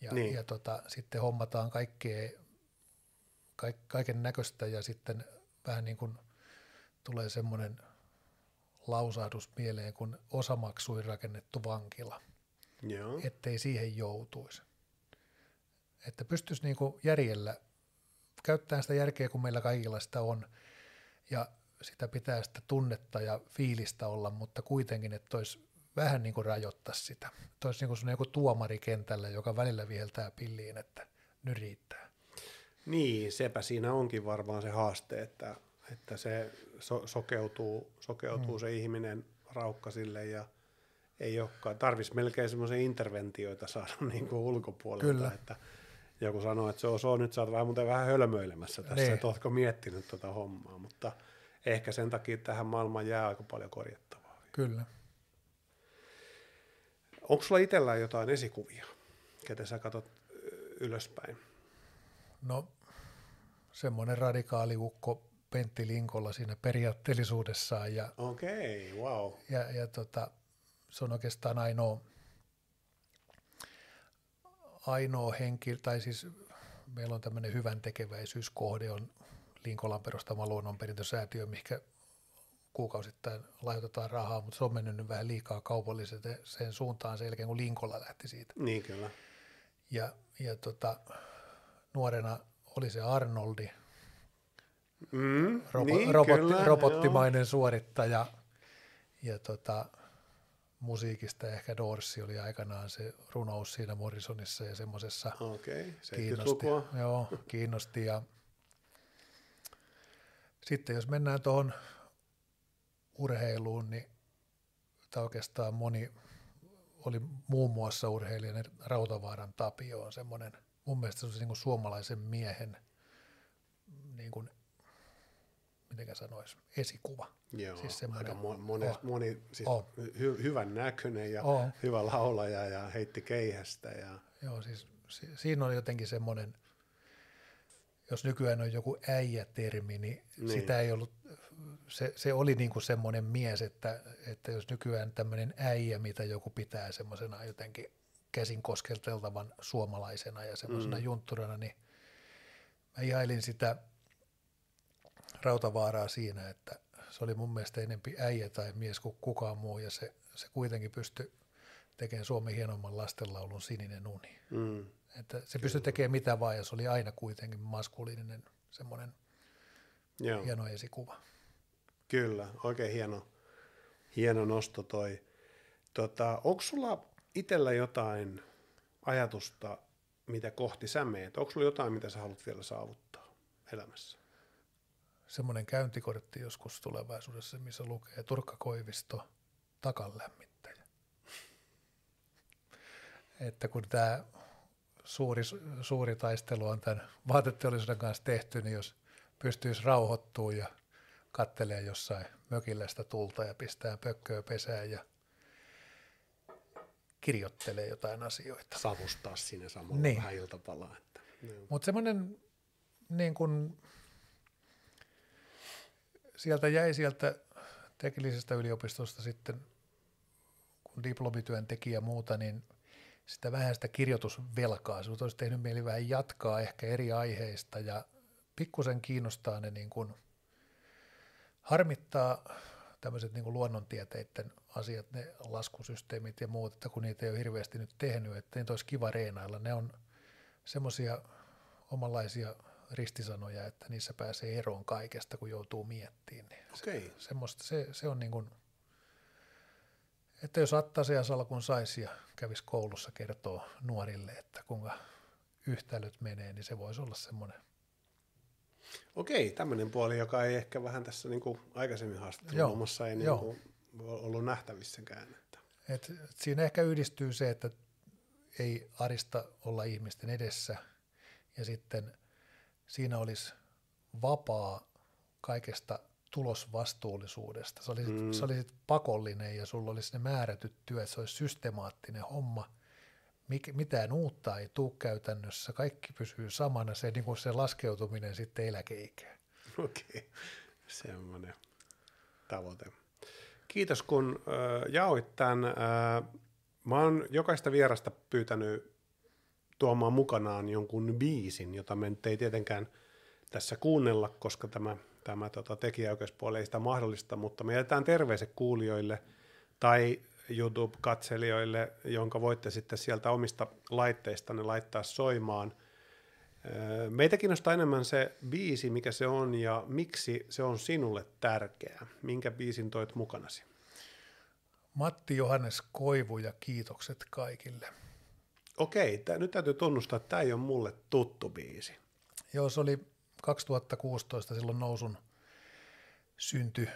Ja, Niin. ja tota, sitten hommataan kaikkea, kaik, kaiken näköistä ja sitten vähän niin kuin tulee semmoinen lausahdus mieleen kuin osamaksuin rakennettu vankila, Joo. ettei siihen joutuisi. Että pystyisi niin kuin järjellä, käyttämään sitä järkeä, kun meillä kaikilla sitä on, ja sitä pitää sitä tunnetta ja fiilistä olla, mutta kuitenkin, että olisi vähän niin kuin rajoittaa sitä. Että olisi niin kuin joku tuomari kentällä, joka välillä viheltää pilliin, että nyt riittää. Niin, sepä siinä onkin varmaan se haaste, että, että se so, sokeutuu, sokeutuu mm. se ihminen raukkasille ja ei olekaan. Tarvitsisi melkein semmoisia interventioita saada niin kuin ulkopuolelta, Kyllä. että joku sanoo, että se on, se on nyt sä oot vähän muuten vähän hölmöilemässä tässä, Niin. että ootko miettinyt tuota hommaa, mutta ehkä sen takia tähän maailmaan jää aika paljon korjattavaa. Kyllä. Onko sulla itsellään jotain esikuvia, ketä sä katsot ylöspäin? No semmoinen radikaali ukko Pentti Linkolla siinä periaatteellisuudessaan ja, Okei, okay, wow. ja, ja tota, se on oikeastaan ainoa, ainoa henki, tai siis meillä on tämmöinen hyvän tekeväisyyskohde, on Linkolan perustama luonnonperintösäätiö, mikä kuukausittain lahjoitetaan rahaa, mutta se on mennyt nyt vähän liikaa kaupalliseen sen suuntaan sen jälkeen, kun Linkola lähti siitä. Niin kyllä. Ja, ja tota, nuorena oli se Arnoldi, Mm, robo, niin, robotti, kyllä, robottimainen joo. suorittaja. Ja tota, musiikista ehkä Dorsi oli aikanaan se runous siinä Morrisonissa ja semmoisessa Okei, okay, kiinnosti. Joo, kiinnosti. Ja sitten jos mennään tuohon urheiluun, niin tai oikeastaan moni oli muun muassa urheilijan Rautavaaran Tapio on semmoinen, mun mielestä se on niin kuin suomalaisen miehen niin kuin miten sanoisi, esikuva. Joo, siis aika moni, oh, moni siis oh. hy, hyvän näköinen ja oh. hyvä laulaja ja heitti keihästä. Ja... Joo, siis si, siinä on jotenkin semmoinen, jos nykyään on joku äijä-termi, niin, niin. sitä ei ollut, se, se oli niin kuin semmoinen mies, että, että jos nykyään tämmöinen äijä, mitä joku pitää semmoisena jotenkin käsin koskelteltavan suomalaisena ja semmoisena mm. juntturana, niin mä ihailin sitä Rautavaaraa siinä, että se oli mun mielestä enempi äijä tai mies kuin kukaan muu, ja se, se kuitenkin pystyi tekemään Suomen hienomman lastenlaulun Sininen uni. Mm. Että se pystyi tekemään mitä vaan, ja se oli aina kuitenkin maskuliininen semmoinen Joo. hieno esikuva. Kyllä, oikein hieno, hieno nosto toi. Tota, onko sulla itsellä jotain ajatusta, mitä kohti sä meet? Onko sulla jotain, mitä sä haluat vielä saavuttaa elämässä? Semmoinen käyntikortti joskus tulevaisuudessa, missä lukee Turkka Koivisto takanlämmittäjä. Että kun tämä suuri, suuri taistelu on tämän vaateteollisuuden kanssa tehty, niin jos pystyisi rauhoittua ja kattelee jossain mökillä sitä tulta ja pistää pökköä pesään ja kirjoittelee jotain asioita. Savustaa sinne samalla niin. vähän iltapalaa. Että, Mutta semmoinen niin kuin sieltä jäi sieltä teknillisestä yliopistosta sitten, kun diplomityön teki ja muuta, niin sitä vähän sitä kirjoitusvelkaa. Sinut olisi tehnyt mieli vähän jatkaa ehkä eri aiheista ja pikkusen kiinnostaa ne niin kuin, harmittaa tämmöiset niin kuin luonnontieteiden asiat, ne laskusysteemit ja muut, että kun niitä ei ole hirveästi nyt tehnyt, että niitä olisi kiva reenailla. Ne on semmoisia omanlaisia ristisanoja, että niissä pääsee eroon kaikesta, kun joutuu miettimään. Niin okay. se, semmoista, se, se on niin kuin, että jos ja salkun saisi ja kävisi koulussa kertoo nuorille, että kuinka yhtälöt menee, niin se voisi olla semmoinen. Okei, tämmöinen puoli, joka ei ehkä vähän tässä niin kuin aikaisemmin haastatteluomassa ei niin kuin ollut nähtävissäkään. Että. Et, et siinä ehkä yhdistyy se, että ei arista olla ihmisten edessä ja sitten – siinä olisi vapaa kaikesta tulosvastuullisuudesta. Se olisi, mm. se olisi pakollinen ja sulla olisi ne määrätyt työt, se olisi systemaattinen homma. Mik, mitään uutta ei tule käytännössä, kaikki pysyy samana, se, niin kuin se laskeutuminen sitten eläkeikään. Okei, okay. semmoinen tavoite. Kiitos kun äh, jaoit tämän. Äh, mä oon jokaista vierasta pyytänyt tuomaan mukanaan jonkun biisin, jota me ei tietenkään tässä kuunnella, koska tämä, tämä tota, tekijäoikeuspuoli ei sitä mahdollista, mutta me jätetään terveiset kuulijoille tai YouTube-katselijoille, jonka voitte sitten sieltä omista laitteistanne laittaa soimaan. Meitä kiinnostaa enemmän se biisi, mikä se on ja miksi se on sinulle tärkeä. Minkä biisin toit mukanasi? Matti Johannes Koivu ja kiitokset kaikille. Okei, tää, nyt täytyy tunnustaa, että tämä ei ole mulle tuttu biisi. Joo, se oli 2016 silloin nousun synty.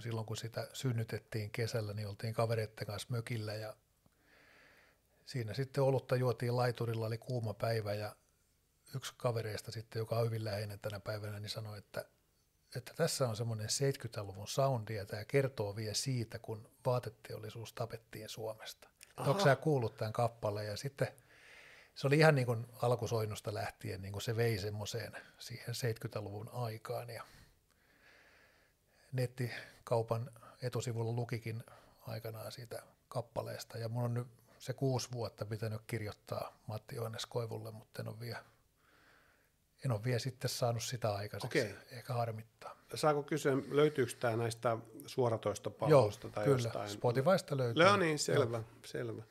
Silloin kun sitä synnytettiin kesällä, niin oltiin kavereiden kanssa mökillä ja siinä sitten olutta juotiin laiturilla, oli kuuma päivä ja yksi kavereista sitten, joka on hyvin läheinen tänä päivänä, niin sanoi, että, että tässä on semmoinen 70-luvun soundi ja tämä kertoo vielä siitä, kun vaateteollisuus tapettiin Suomesta. Onko sä kuullut tämän kappaleen? Ja sitten se oli ihan niin kuin alkusoinnusta lähtien, niin kuin se vei semmoiseen siihen 70-luvun aikaan. Ja nettikaupan etusivulla lukikin aikanaan siitä kappaleesta. Ja mun on nyt se kuusi vuotta pitänyt kirjoittaa Matti Johannes Koivulle, mutta en ole vielä, en ole vielä sitten saanut sitä aikaiseksi, Okei. eikä harmittaa. Saako kysyä, löytyykö tämä näistä Joo, suoratoistopalveluista tai kyllä. jostain? Spotifysta löytyy. No niin, selvä, selvä.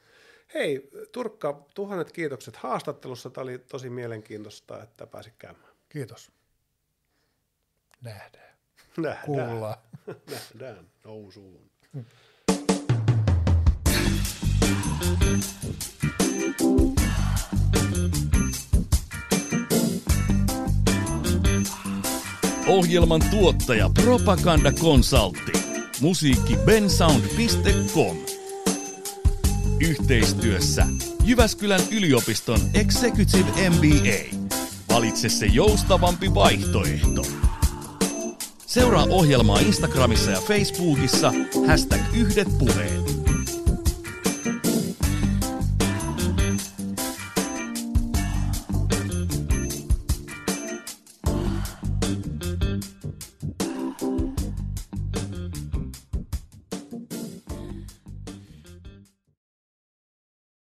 Hei, Turkka, tuhannet kiitokset haastattelussa. Tämä oli tosi mielenkiintoista, että pääsit käymään. Kiitos. Nähdään. Nähdään. Kuullaan. Nähdään nousuun. Ohjelman tuottaja Propaganda Consulting. Musiikki bensound.com. Yhteistyössä Jyväskylän yliopiston Executive MBA. Valitse se joustavampi vaihtoehto. Seuraa ohjelmaa Instagramissa ja Facebookissa hashtag yhdet puheet.